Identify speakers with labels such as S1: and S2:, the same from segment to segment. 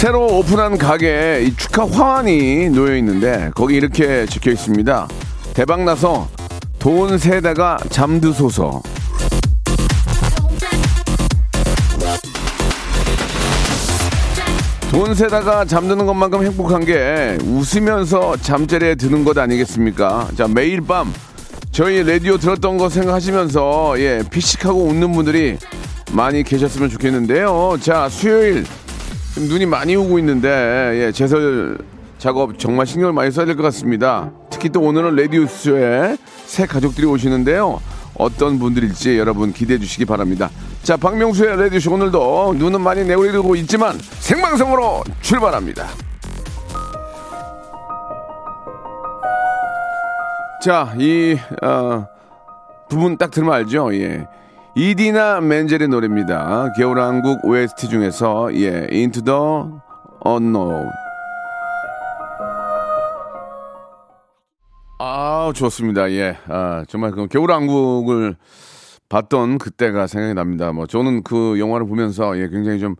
S1: 새로 오픈한 가게에 이 축하 화환이 놓여 있는데 거기 이렇게 적혀 있습니다. 대박 나서 돈 세다가 잠드소서. 돈 세다가 잠드는 것만큼 행복한 게 웃으면서 잠자리에 드는 것 아니겠습니까? 자 매일 밤 저희 라디오 들었던 거 생각하시면서 예 피식하고 웃는 분들이 많이 계셨으면 좋겠는데요. 자 수요일 지금 눈이 많이 오고 있는데 예, 제설 작업 정말 신경을 많이 써야 될 것 같습니다. 특히 또 오늘은 레디오쇼에 새 가족들이 오시는데요. 어떤 분들일지 여러분 기대해 주시기 바랍니다. 자, 박명수의 레디오쇼 오늘도 눈은 많이 내리고 있지만 생방송으로 출발합니다. 자, 이 어, 부분 딱 들으면 알죠? 예. 이디나 멘젤의 노래입니다. 겨울왕국 OST 중에서 예, Into the Unknown. 아, 좋습니다. 예. 아, 정말 그 겨울왕국을 봤던 그때가 생각이 납니다. 뭐 저는 그 영화를 보면서 예, 굉장히 좀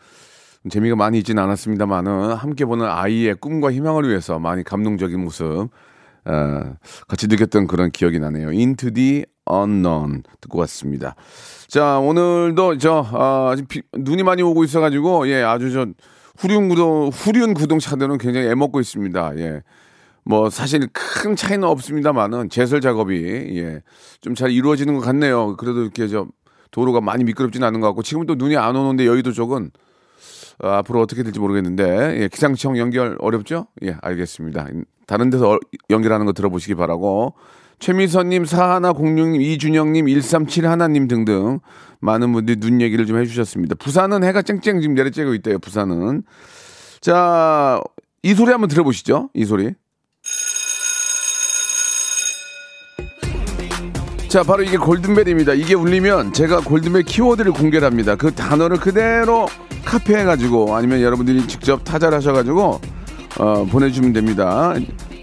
S1: 재미가 많이 있지는 않았습니다만은 함께 보는 아이의 꿈과 희망을 위해서 많이 감동적인 모습 어, 같이 느꼈던 그런 기억이 나네요. Into the Unknown 듣고 왔습니다. 자 오늘도 저 아, 비- 눈이 많이 오고 있어가지고 예 아주 저 후륜 구동 후륜 구동차들은 굉장히 애먹고 있습니다. 예. 뭐 사실 큰 차이는 없습니다만은 제설 작업이 예, 좀 잘 이루어지는 것 같네요. 그래도 이렇게 저 도로가 많이 미끄럽지는 않은 것 같고 지금 또 눈이 안 오는데 여의도 쪽은 어, 앞으로 어떻게 될지 모르겠는데 예, 기상청 연결 어렵죠? 예, 알겠습니다. 다른 데서 어- 연결하는 거 들어보시기 바라고 최미선님, 사하나 공룡님, 이준영님, 1371님 등등 많은 분들이 눈 얘기를 좀 해주셨습니다. 부산은 해가 쨍쨍 지금 내려쬐고 있대요. 부산은 자 이 소리 한번 들어보시죠. 이 소리. 자, 바로 이게 골든벨입니다. 이게 울리면 제가 골든벨 키워드를 공개를 합니다. 그 단어를 그대로 카피해가지고 아니면 여러분들이 직접 타자를 하셔가지고 어, 보내주시면 됩니다.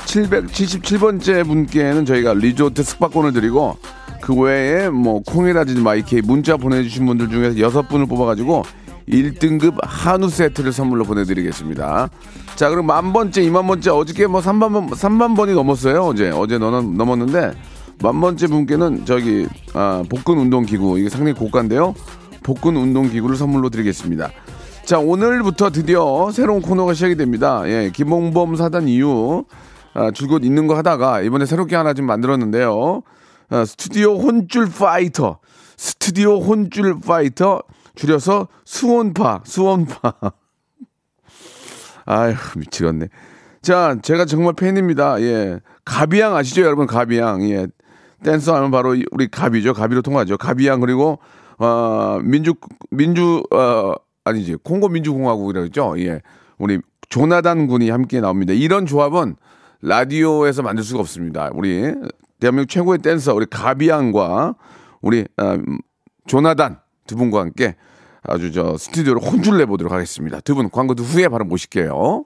S1: 777번째 분께는 저희가 리조트 숙박권을 드리고 그 외에 뭐 콩이라든지 마이케이 문자 보내주신 분들 중에서 여섯 분을 뽑아가지고 1등급 한우 세트를 선물로 보내드리겠습니다. 자, 그럼 만 번째, 이만 번째, 어저께 뭐 3만 번, 3만 번이 넘었어요. 어제, 어제 넘, 넘었는데, 만 번째 분께는 저기, 아, 복근 운동기구, 이게 상당히 고가인데요. 복근 운동기구를 선물로 드리겠습니다. 자, 오늘부터 드디어 새로운 코너가 시작이 됩니다. 예, 김홍범 사단 이후, 아, 줄곧 있는 거 하다가 이번에 새롭게 하나 좀 만들었는데요. 아, 스튜디오 혼줄 파이터. 스튜디오 혼줄 파이터. 줄여서 수원파, 수원파. 아휴, 미치겠네. 자, 제가 정말 팬입니다. 예. 가비양 아시죠, 여러분? 가비양. 예. 댄서 하면 바로 이- 우리 가비죠. 가비로 통하죠. 가비양 그리고 어, 민주 민주 어 아니지. 콩고 민주공화국이라고 죠 예. 우리 조나단 군이 함께 나옵니다. 이런 조합은 라디오에서 만들 수가 없습니다. 우리 대한민국 최고의 댄서 우리 가비양과 우리 어, 조나단 두 분과 함께 아주 저 스튜디오를 혼쭐 내보도록 하겠습니다. 두 분 광고 후에 바로 모실게요.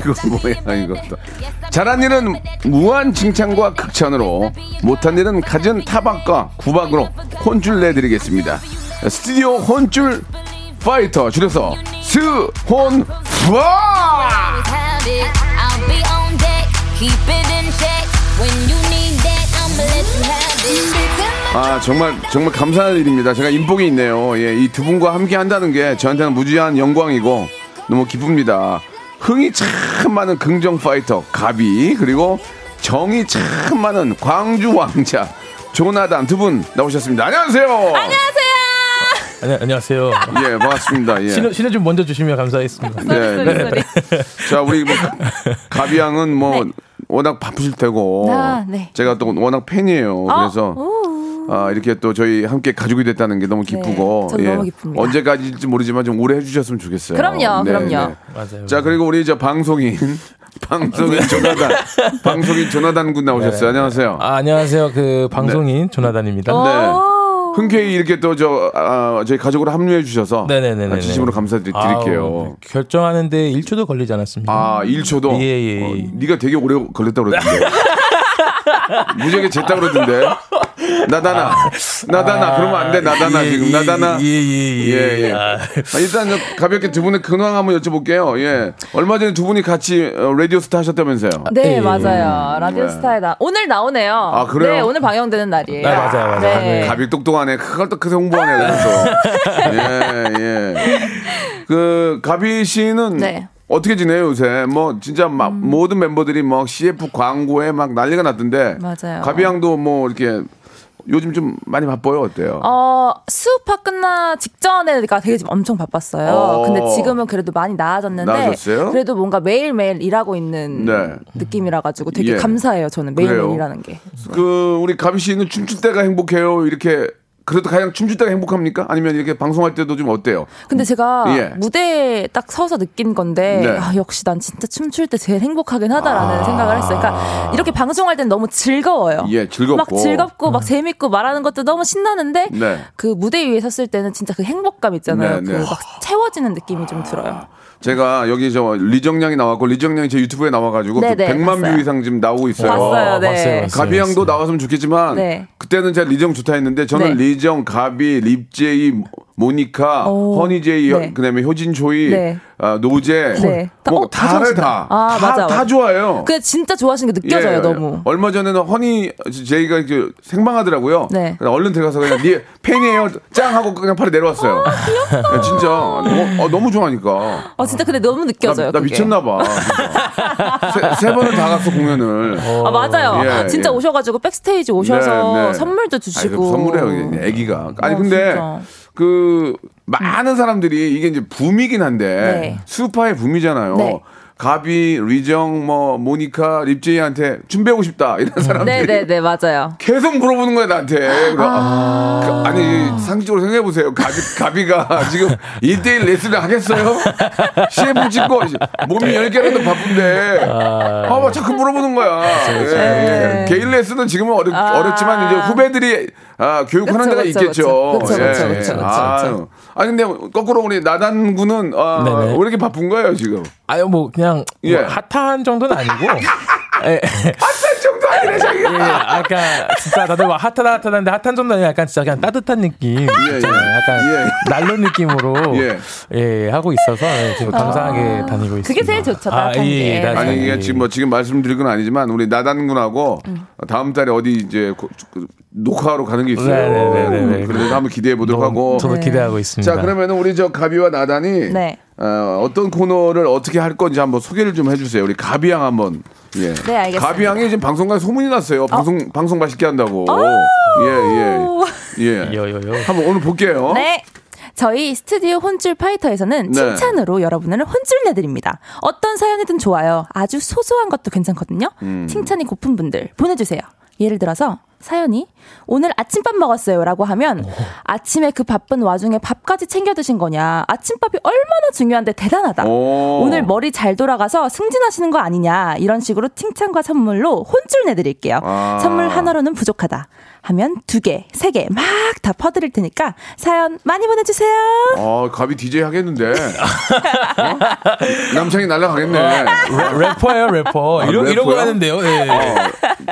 S1: 이거 뭐야 이것도 잘한 일은 무한 칭찬과 극찬으로 못한 일은 갖은 타박과 구박으로 혼쭐 내드리겠습니다 스튜디오 혼쭐 파이터 줄여서
S2: have it.
S1: 아 정말 정말 감사한 일입니다. 제가 인복이 있네요. 예, 이 두 분과 함께 한다는 게 저한테는 무지한 영광이고 너무 기쁩니다. 흥이 참 많은 긍정 파이터 가비 그리고 정이 참 많은 광주 왕자 조나단 두 분 나오셨습니다. 안녕하세요.
S3: 아니, 안녕하세요.
S1: 예, 반갑습니다. 예.
S3: 신호, 신호 좀 먼저 주시면 감사하겠습니다.
S1: 네, 네. 자, 우리 뭐 가비 양은 뭐 워낙 바쁘실 테고
S4: 아, 네.
S1: 제가 또 워낙 팬이에요.
S4: 어,
S1: 그래서 아, 이렇게 또 저희 함께 가족이 됐다는 게 너무 기쁘고 예.
S4: 저도 너무 기쁩니다.
S1: 언제까지일지 모르지만 좀 오래 해주셨으면 좋겠어요.
S4: 그럼요, 그럼요.
S3: 맞아요.
S1: 자, 그리고 우리 저 방송인 방송인 조나단 방송인 조나단 군 나오셨어요. 안녕하세요.
S3: 아, 안녕하세요. 그 방송인 조나단입니다.
S1: 네. 흔쾌히 이렇게 또저 아, 저희 가족으로 합류해 주셔서
S3: 네네네네.
S1: 아, 진심으로 감사드릴게요.
S3: 결정하는데 1초도 걸리지 않았습니다.
S1: 아, 1초도?
S3: 예, 예,
S1: 어,
S3: 예.
S1: 네가 되게 오래 걸렸다 그러던데. 무지하게 쟀다 그러던데. 나다나. 나다나. 그러면 안 돼. 나다나
S3: 예,
S1: 지금.
S3: 예,
S1: 나다나.
S3: 예, 예, 예.
S1: 예, 예.
S3: 아,
S1: 아, 일단 저 가볍게 두 분의 근황 한번 여쭤볼게요. 예. 얼마 전에 두 분이 같이 어, 라디오 스타 하셨다면서요.
S4: 네,
S3: 예,
S4: 맞아요.
S1: 네.
S4: 라디오 스타에 나 오늘 나오네요.
S1: 아, 그래요?
S4: 네, 오늘 방영되는 날이에요.
S3: 네, 맞아요, 맞아요.
S4: 네.
S1: 가비 똑똑하네. 그걸 또 그새 홍보하네. 그래서. 예, 예. 그 가비 씨는
S4: 네.
S1: 어떻게 지내요 요새? 뭐 진짜 막 모든 멤버들이 뭐 CF 광고에 막 난리가 났던데.
S4: 맞아요.
S1: 가비 양도 뭐 이렇게 요즘 좀 많이 바빠요. 어때요?
S4: 어, 수우파 끝나 직전에가 되게 엄청 바빴어요.
S1: 어.
S4: 근데 지금은 그래도 많이 나아졌는데
S1: 나아졌어요?
S4: 그래도 뭔가 매일 매일 일하고 있는
S1: 네.
S4: 느낌이라 가지고 되게
S1: 예.
S4: 감사해요. 저는 매일 매일
S1: 그래요?
S4: 일하는 게.
S1: 그 우리 가비 씨는 춤출 때가 행복해요. 이렇게 그래도 가장 춤출 때가 행복합니까? 아니면 이렇게 방송할 때도 좀 어때요?
S4: 근데 제가
S1: 예.
S4: 무대에 딱 서서 느낀 건데
S1: 네.
S4: 아, 역시 난 진짜 춤출 때 제일 행복하긴 하다라는 생각을 했어요. 그러니까 이렇게 방송할 땐 너무 즐거워요.
S1: 예, 즐겁고.
S4: 막 즐겁고 막 재밌고 말하는 것도 너무 신나는데
S1: 네.
S4: 그 무대 위에 섰을 때는 진짜 그 행복감 있잖아요.
S1: 네, 네.
S4: 그막 채워지는 느낌이 좀 들어요.
S1: 제가 여기 저 리정량이 나왔고 리정량이 제 유튜브에 나와가지고 그
S4: 네네,
S1: 100만
S4: 봤어요.
S1: view 이상 지금 나오고 있어요.
S4: 봤어요, 네.
S3: 봤어요.
S1: 가비 양도 나왔으면 좋겠지만
S4: 네.
S1: 그때는 제가 리정 좋다 했는데 저는
S4: 네.
S1: 리정, 가비, 립제이, 모니카,
S4: 오.
S1: 허니제이,
S4: 네.
S1: 그다음에 효진 초이,
S4: 네.
S1: 아, 노제,
S4: 네.
S1: 뭐
S4: 어, 다
S1: 다를. 다,
S4: 아,
S1: 다,
S4: 맞아,
S1: 다
S4: 맞아.
S1: 좋아해요.
S4: 그 진짜 좋아하시는 게 느껴져요,
S1: 예,
S4: 너무.
S1: 얼마 전에는 허니 제이가 이렇게 생방하더라고요.
S4: 네.
S1: 얼른 들어가서 그냥 네 팬이에요, 짱 하고 그냥 팔에 내려왔어요. 야, 진짜 어, 어, 너무 좋아하니까.
S4: 아 진짜 근데 너무 느껴져요.
S1: 나, 나
S4: 그게.
S1: 미쳤나 봐. 진짜. 세, 세 번을 다 갔어 공연을.
S4: 아 맞아요.
S1: 예,
S4: 진짜
S1: 예.
S4: 오셔가지고 백스테이지 오셔서
S1: 네, 네.
S4: 선물도
S1: 아니,
S4: 주시고.
S1: 그 선물해요, 애기가. 아니
S4: 어,
S1: 근데
S4: 진짜.
S1: 그 많은 사람들이 이게 이제 붐이긴 한데
S4: 네.
S1: 수파의 붐이잖아요.
S4: 네.
S1: 가비, 리정, 뭐 모니카, 립제이한테 춤 배우고 싶다 이런 사람들이
S4: 네네네 맞아요.
S1: 계속 물어보는 거야 나한테. 아, 그, 니 상식적으로 생각해 보세요. 가비 가비가 지금 1대1 레슨을 하겠어요? CF 찍고 몸이 10개라도 바쁜데. 아, 막 자꾸 물어보는 거야. 예. 개인 레슨은 지금은 어렵,
S4: 아.
S1: 어렵지만 이제 후배들이 아, 교육하는 데가 있겠죠. 예.
S4: 그쵸, 그쵸,
S1: 아유. 아니 근데 거꾸로 우리 나단 군은 아,
S3: 네네.
S1: 왜 이렇게 바쁜 거예요 지금?
S3: 아유 뭐 그냥
S1: 예.
S3: 뭐 핫한 정도는 아니고. 예,
S1: 한 정도 아니네 자기.
S3: 예, 아까 진짜 다들 막 핫하다 핫하다는데 핫한 정도 아니라 약간 진짜 그냥 따뜻한 느낌
S1: 예.
S3: 있잖아요. 약간
S1: 예.
S3: 난로 느낌으로
S1: 예.
S3: 예. 하고 있어서 예, 지금 감사하게 다니고 있습니다.
S4: 그게 제일 좋죠,
S3: 아,
S4: 따뜻한 게.
S3: 따뜻한
S1: 아니 이게
S3: 게.
S1: 지금 뭐 지금 말씀드릴 건 아니지만 우리 나단군하고
S4: 음.
S1: 다음 달에 어디 이제 고- 그 녹화하러 가는 게 있어요.
S3: 네네네네.
S1: 그래서 한번 기대해 보도록 하고.
S3: 저도 기대하고 있습니다.
S1: 자 그러면은 우리 저 가비와 나단이
S4: 네.
S1: 어, 어떤 코너를 어떻게 할 건지 한번 소개를 좀 해주세요. 우리 가비양 한번. 예.
S4: 네, 알겠습니다.
S1: 가비양이 지금 방송국에 소문이 났어요. 방송 방송 맛있게 한다고. 예 예. 예.
S3: 여여여.
S1: 한번 오늘 볼게요.
S4: 네. 저희 스튜디오 혼줄 파이터에서는
S1: 네.
S4: 칭찬으로 여러분을 혼줄 내드립니다. 어떤 사연이든 좋아요. 아주 소소한 것도 괜찮거든요.
S1: 음.
S4: 칭찬이 고픈 분들 보내주세요. 예를 들어서 사연이 오늘 아침밥 먹었어요 라고 하면 아침에 그 바쁜 와중에 밥까지 챙겨 드신 거냐 아침밥이 얼마나 중요한데 대단하다
S1: 오.
S4: 오늘 머리 잘 돌아가서 승진하시는 거 아니냐 이런 식으로 칭찬과 선물로 혼줄 내드릴게요
S1: 아.
S4: 선물 하나로는 부족하다 하면 두 개, 세 개 막 다 퍼드릴 테니까 사연 많이 보내주세요
S1: 어 가비 DJ 하겠는데. 어? 남창이 날라가겠네.
S3: 래- 래퍼예요 래퍼.
S1: 아,
S3: 이런 이런 거
S1: 래퍼요?
S3: 하는데요. 예.
S1: 어,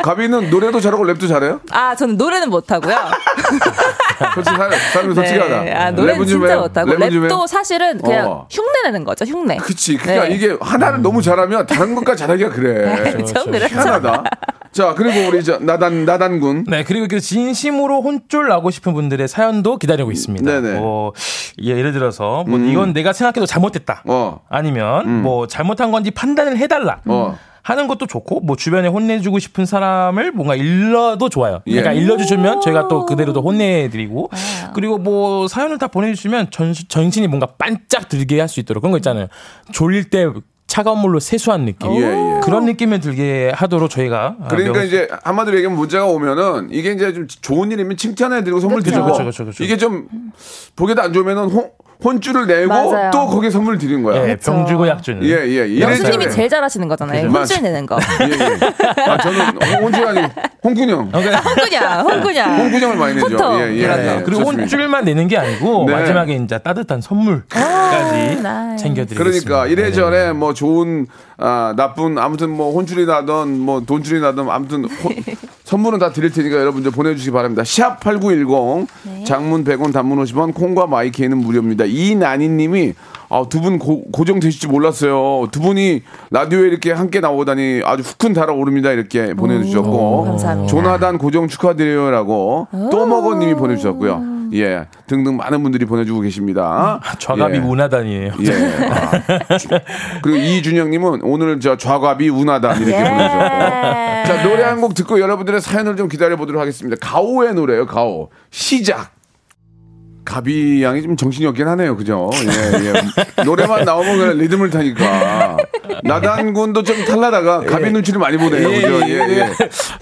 S1: 가비는 노래도 잘하고 랩도 잘해요?
S4: 아 저는 노래는 못하고요.
S1: 솔직히 살- 삶이 솔직하다.
S4: 네. 아, 노래는
S1: 랩은 좀
S4: 진짜
S1: 해요?
S4: 못하고
S1: 랩은 좀 해요?
S4: 랩도 사실은 그냥
S1: 어.
S4: 흉내내는 거죠. 흉내.
S1: 그치. 그러니까
S4: 네.
S1: 이게 하나를 너무 잘하면 다른 것까지 잘하기가 그래.
S4: 좀 그렇죠.
S1: 희한하다. 자, 그리고 우리 저 나단 나단군.
S3: 네, 그리고 그 진심으로 혼쭐 나고 싶은 분들의 사연도 기다리고 있습니다.
S1: 네네.
S3: 뭐 예, 예를 들어서 뭐 이건 내가 생각해도 잘못됐다.
S1: 어.
S3: 아니면 뭐 잘못한 건지 판단을 해달라.
S1: 어.
S3: 하는 것도 좋고 뭐 주변에 혼내주고 싶은 사람을 뭔가 일러도 좋아요.
S1: 예.
S3: 그러니까 일러주시면 저희가 또 그대로 도 혼내드리고 그리고 뭐 사연을 다 보내주시면 전, 전신이 뭔가 반짝 들게 할 수 있도록 그런 거 있잖아요. 졸릴 때 차가운 물로 세수한 느낌
S1: 예, 예.
S3: 그런 느낌을 들게 하도록 저희가
S1: 그러니까
S3: 명-
S1: 이제 한마디로 얘기하면 문자가 오면은 이게 이제 좀 좋은 일이면 칭찬해드리고 선물
S4: 그쵸.
S1: 드리고
S3: 그쵸, 그쵸.
S1: 이게 좀 보기도 안 좋으면은 혼, 혼줄을 내고
S4: 맞아요.
S1: 또 거기에 선물 드리는 거야.
S3: 예,
S4: 그쵸.
S3: 병주고 약 주는
S1: 예, 예.
S4: 영수님이
S1: 이래저래.
S4: 제일 잘하시는 거잖아요.
S1: 그죠.
S4: 혼쭐 내는 거.
S1: 예, 예. 아, 저는 혼줄 아니고 홍군형.
S4: 홍구냥, 홍구냥.
S1: 홍군형을 많이 내죠.
S4: 호통.
S1: 예, 예.
S4: 이런
S1: 예.
S4: 거.
S3: 그리고. 혼줄만 내는 게 아니고
S1: 네.
S3: 마지막에 이제 따뜻한 선물까지
S4: nice.
S3: 챙겨드리겠습니다.
S1: 그러니까
S3: 네.
S1: 이래저래 뭐 좋은 아 나쁜 아무튼 뭐 혼줄이 나든 뭐 돈줄이 나든 아무튼 호- 선물은 다 드릴 테니까 여러분들 보내주시기 바랍니다. 샵 #8910 장문 100원, 단문 50원, 콩과 마이케이는 무료입니다. 이난이님이 아, 두 분 고정 되실지 몰랐어요. 두 분이 라디오에 이렇게 함께 나오다니 아주 후끈 달아오릅니다. 이렇게 보내주셨고
S4: 감사합니다.
S1: 조나단 고정 축하드려요라고 또먹어님이 보내주셨고요. 예, 등등 많은 분들이 보내주고 계십니다.
S3: 좌갑이
S1: 예.
S3: 문화단이에요.
S1: 예. 아, 주- 그리고 이준영님은 오늘 저 좌갑이 운하다 이렇게
S4: 예.
S1: 보내주셨고. 자 노래 한 곡 듣고 여러분들의 사연을 좀 기다려 보도록 하겠습니다. 가오의 노래요. 가오 시작. 가비 양이 좀 정신이 없긴 하네요. 그죠? 예, 예. 노래만 나오면 그냥 리듬을 타니까. 나단군도 좀 탈라다가 가비 눈치를 많이 보네요. 그죠? 예, 예.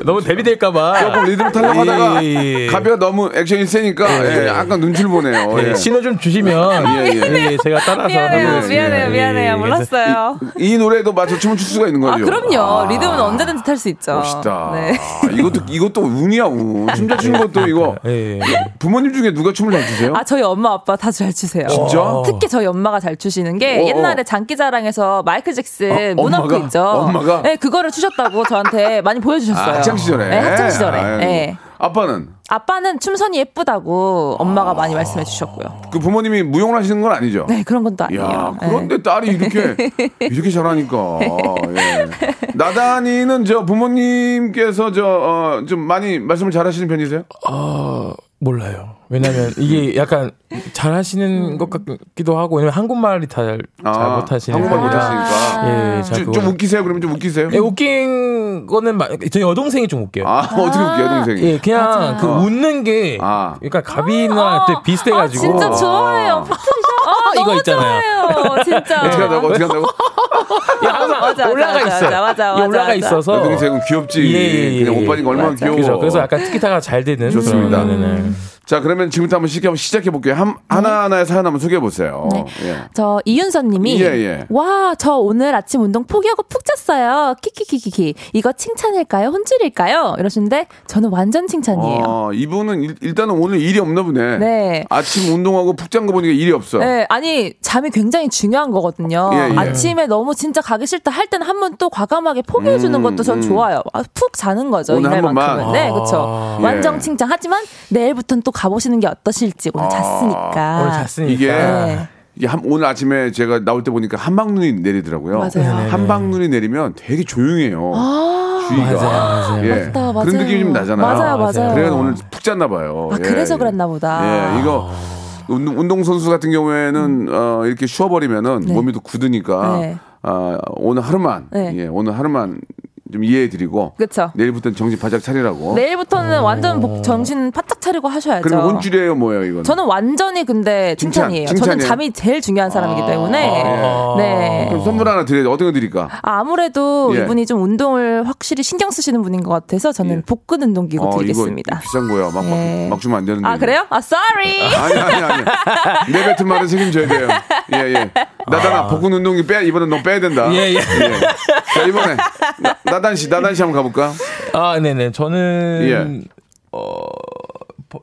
S3: 너무 데뷔될까봐.
S1: 조금 리듬을 타려고 하다가
S3: 예, 예, 예.
S1: 가비가 너무 액션이 세니까 예, 약간 눈치를 보네요. 예.
S3: 예, 신호 좀 주시면
S1: 예, 예.
S3: 예, 제가 따라서
S4: 미안해요. 미안해요,
S3: 예,
S4: 미안해요.
S3: 예.
S4: 몰랐어요.
S1: 이 노래도 맞춰 춤을 출 수가 있는 거죠.
S4: 아, 그럼요. 리듬은 언제든지 탈 수 있죠.
S1: 멋있다.
S4: 네.
S1: 아, 이것도 이것도 운이야 운. 춤 잘 추는 것도 이거
S3: 예, 예.
S1: 부모님 중에 누가 춤을 잘 추세요?
S4: 아, 저희 엄마 아빠 다 잘 추세요.
S1: 진짜?
S4: 특히 저희 엄마가 잘 추시는 게
S1: 어, 어.
S4: 옛날에 장기자랑에서 마이클 잭슨
S1: 어, 엄마가?
S4: 있죠.
S1: 엄마가?
S4: 네, 그거를 추셨다고 저한테 많이 보여주셨어요.
S1: 아, 학창 시절에.
S4: 네, 학창 시절에.
S1: 아유.
S4: 네.
S1: 아빠는
S4: 아빠는 춤선이 예쁘다고 엄마가 많이 말씀해 주셨고요.
S1: 그 부모님이 무용을 하시는 건 아니죠?
S4: 네, 그런 건 또 아니에요.
S1: 야,
S4: 네.
S1: 그런데 딸이 이렇게 이렇게 잘하니까. 예. 나단이는 저 부모님께서 저좀 많이 말씀을 잘하시는 편이세요?
S3: 아, 몰라요. 왜냐면 이게 약간 잘 하시는 것 같기도 하고 왜냐면 한국말이 잘, 잘 못하시는
S1: 아, 한국말
S3: 분이라.
S1: 못하시니까.
S3: 예, 잘
S1: 좀, 좀 웃기세요? 그러면 좀 웃기세요?
S3: 예, 웃긴 거는 마- 저희 여동생이 좀 웃겨요.
S1: 아, 어떻게 웃겨요, 동생이?
S3: 예, 그냥 그 웃는 게
S1: 아.
S3: 그러니까 가비나 때 비슷해 가지고
S4: 아, 진짜 좋아해요. 아,
S3: 이거
S4: 너무
S3: 있잖아요.
S4: 좋아해요. 진짜.
S1: 어떻게 한다고? 어떻게 한다고?
S3: 예, 항상
S4: 맞아, 맞아,
S3: 올라가
S4: 맞아,
S3: 있어요.
S4: 맞아, 맞아,
S3: 예, 올라가
S4: 맞아.
S3: 있어서
S1: 여동생은 귀엽지.
S3: 예, 예, 예,
S1: 그냥
S3: 예.
S1: 오빠니까 얼마나
S4: 맞아.
S1: 귀여워.
S3: 그죠. 그래서 약간 티키타가 잘 되는
S1: 좋습니다.
S3: 그런, 네, 네.
S1: 자, 그러면 지금부터 한번 시작해, 시작해 볼게요. 한, 하나하나의 사연 한번 소개해 보세요.
S4: 네.
S1: 예.
S4: 저 이윤선 님이
S1: 예, 예.
S4: 와, 저 오늘 아침 운동 포기하고 푹 잤어요. 키키키키키. 이거 칭찬일까요? 혼쭐일까요? 이러시는데 저는 완전 칭찬이에요.
S1: 어, 이분은 일, 일단은 오늘 일이 없나 보네.
S4: 네.
S1: 아침 운동하고 푹 잔 거 보니까 일이 없어.
S4: 네, 아니 잠이 굉장히 중요한 거거든요.
S1: 예, 예.
S4: 아침에 너무 진짜 가기 싫다 할 때는 한번 또 과감하게 포기해 주는
S1: 음,
S4: 것도 전
S1: 음.
S4: 좋아요. 아, 푹 자는 거죠
S1: 오늘 한
S4: 이날만큼은.
S1: 번만?
S4: 네, 그렇죠.
S3: 아,
S4: 완전
S1: 예.
S4: 칭찬. 하지만 내일부터는 또 가보시는 게 어떠실지 오늘
S1: 아,
S4: 잤으니까.
S3: 오늘 잤으니까.
S1: 이게
S4: 네.
S1: 이게 한, 오늘 아침에 제가 나올 때 보니까 한방눈이 내리더라고요.
S4: 맞아요.
S1: 한방눈이 내리면 되게 조용해요.
S4: 아,
S1: 주위가.
S3: 맞아요, 맞아요.
S1: 예.
S4: 맞다, 맞아요.
S1: 그런 느낌이 좀 나잖아요.
S4: 맞아요, 맞아요.
S1: 그래서 오늘 푹 잤나 봐요.
S4: 아,
S1: 예,
S4: 그래서
S1: 예.
S4: 그랬나 보다.
S1: 예, 이거 운동, 운동선수 같은 경우에는 어, 이렇게 쉬어버리면은
S4: 음. 네.
S1: 몸이 또 굳으니까
S4: 네.
S1: 어, 오늘 하루만
S4: 네.
S1: 예, 오늘 하루만 좀 이해해드리고
S4: 그쵸.
S1: 내일부터는 정신 바짝 차리라고.
S4: 내일부터는 완전 복- 정신 바짝 차리고 하셔야죠.
S1: 그럼 혼줄이에요, 뭐예요, 이건?
S4: 저는 완전히 근데
S1: 칭찬,
S4: 칭찬이에요.
S1: 칭찬이에요?
S4: 저는 잠이 제일 중요한 사람이기 때문에.
S3: 아.
S4: 네.
S1: 그럼 선물 하나 드려야죠. 어떤 거 드릴까?
S4: 아, 아무래도
S1: 예.
S4: 이분이 좀 운동을 확실히 신경 쓰시는 분인 것 같아서 저는
S1: 예.
S4: 복근 운동기구
S1: 어,
S4: 드리겠습니다.
S1: 이거 비싼 거야. 막,
S4: 예.
S1: 막, 막 주면 안 되는데.
S4: 아, 그래요? 아, sorry.
S1: 아니, 아니, 아니. 내 뱉은 말은 책임져야 돼요. 예, 예. 나단아, 복근 운동기 빼, 이번엔 너 빼야 된다.
S3: 예, 예.
S1: 자, 이번에. 나, 나단 씨, 나단 씨 한번 가볼까?
S3: 아, 네네. 저는
S1: 예.
S3: 어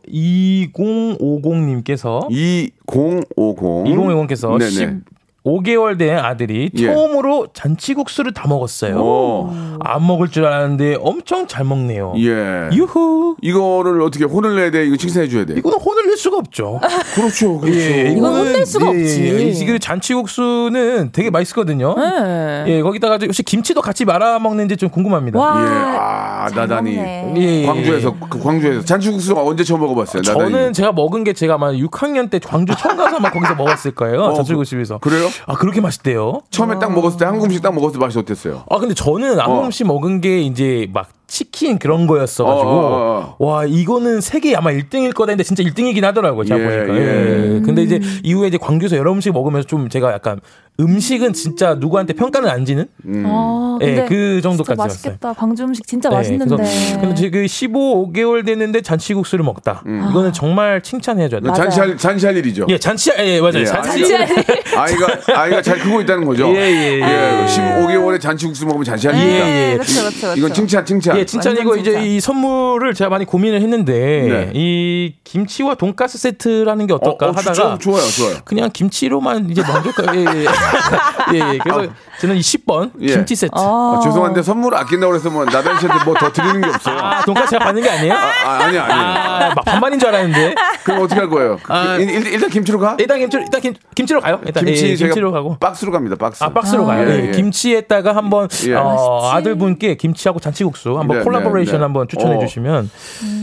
S3: 2050님께서
S1: 2050.
S3: 2050께서
S1: 네네.
S3: 5개월 된 아들이
S1: 예.
S3: 처음으로 잔치국수를 다 먹었어요.
S1: 오.
S3: 안 먹을 줄 알았는데 엄청 잘 먹네요.
S1: 예.
S3: 유후.
S1: 이거를 어떻게 혼을 내야 돼? 이거 칭찬해 줘야 돼.
S3: 이거는 혼을 낼 수가 없죠.
S1: 그렇죠. 그렇죠.
S3: 예,
S4: 이건 혼낼 수가 없지.
S3: 이 잔치국수는 되게 맛있거든요.
S4: 네.
S3: 예, 거기다가 혹시 김치도 같이 말아 먹는지 좀 궁금합니다.
S4: 와.
S1: 예. 아,
S4: 잘
S1: 나다니.
S3: 예, 예.
S1: 광주에서 그 광주에서 잔치국수 언제 처음 먹어 봤어요? 나다니.
S3: 저는 제가 먹은 게 제가 아마 6학년 때 광주 처음 가서 막 거기서 먹었을 거예요.
S1: 어,
S3: 잔치국수에서.
S1: 그래요?
S3: 아 그렇게 맛있대요.
S1: 처음에 딱 먹었을 때 한국 음식 딱 먹었을 때 맛이 어땠어요?
S3: 아 근데 저는 한국
S1: 어.
S3: 음식 먹은 게 이제 막 치킨 그런 거였어가지고
S1: 어, 어,
S3: 와 이거는 세계 아마 1등일 거다 했는데 진짜 1등이긴 하더라고요 제가
S1: 예,
S3: 보니까
S1: 예.
S3: 예. 근데 이제 이후에 이제 광주에서 여러 음식 먹으면서 좀 제가 약간 음식은 진짜 누구한테 평가는 안 지는
S4: 어,
S3: 예,
S4: 근데
S3: 그 정도까지
S4: 진짜 맛있겠다. 광주 음식 진짜
S3: 예,
S4: 맛있는데.
S3: 그래서 근데 지금 15개월 됐는데 잔치국수를 먹다 이거는 정말 칭찬해줘야 돼.
S1: 잔치할 잔치할 일이죠.
S3: 예 잔치 예 맞아요
S1: 예,
S3: 잔치
S4: 진짜
S1: 아이가 아이가 잘 크고 있다는 거죠.
S3: 예, 예, 예.
S1: 15개월에 잔치국수 먹으면 잔치할
S3: 예,
S1: 일이다.
S3: 예.
S4: 그렇죠, 그렇죠, 그렇죠.
S1: 이건 칭찬 칭찬.
S3: 예, 칭찬이고
S4: 완전
S3: 이제
S4: 칭찬.
S3: 이 선물을 제가 많이 고민을 했는데
S1: 네.
S3: 이 김치와 돈가스 세트라는 게 어떨까
S1: 어, 어,
S3: 하다가
S1: 좋- 좋아요, 좋아요.
S3: 그냥 김치로만 이제 만족하 예, 예. 예, 예. 그래서 저는 이 10번
S1: 예.
S3: 김치 세트.
S1: 아, 죄송한데 선물 아낀다고 그래서 뭐 나단 씨한테 뭐 더 드리는 게 없어요.
S3: 아, 돈가스 제가 받는 게 아니에요?
S1: 아, 아, 아니 아니.
S3: 아, 막 반반인 줄 알았는데.
S1: 그럼 어떻게 할 거예요? 그,
S3: 아.
S1: 일, 일, 일단 김치로 가?
S3: 일단 김치 일단 김, 김치로 가요. 일단
S1: 김치
S3: 예,
S1: 제가
S3: 김치로 가고.
S1: 박스로 갑니다. 박스.
S3: 아 박스로 가요.
S1: 예,
S3: 예,
S1: 예.
S3: 김치에다가 한번
S1: 예.
S3: 어, 아들분께 김치하고 잔치국수 한번
S1: 네,
S3: 콜라보레이션
S1: 네, 네.
S3: 한번 추천해
S1: 어.
S3: 주시면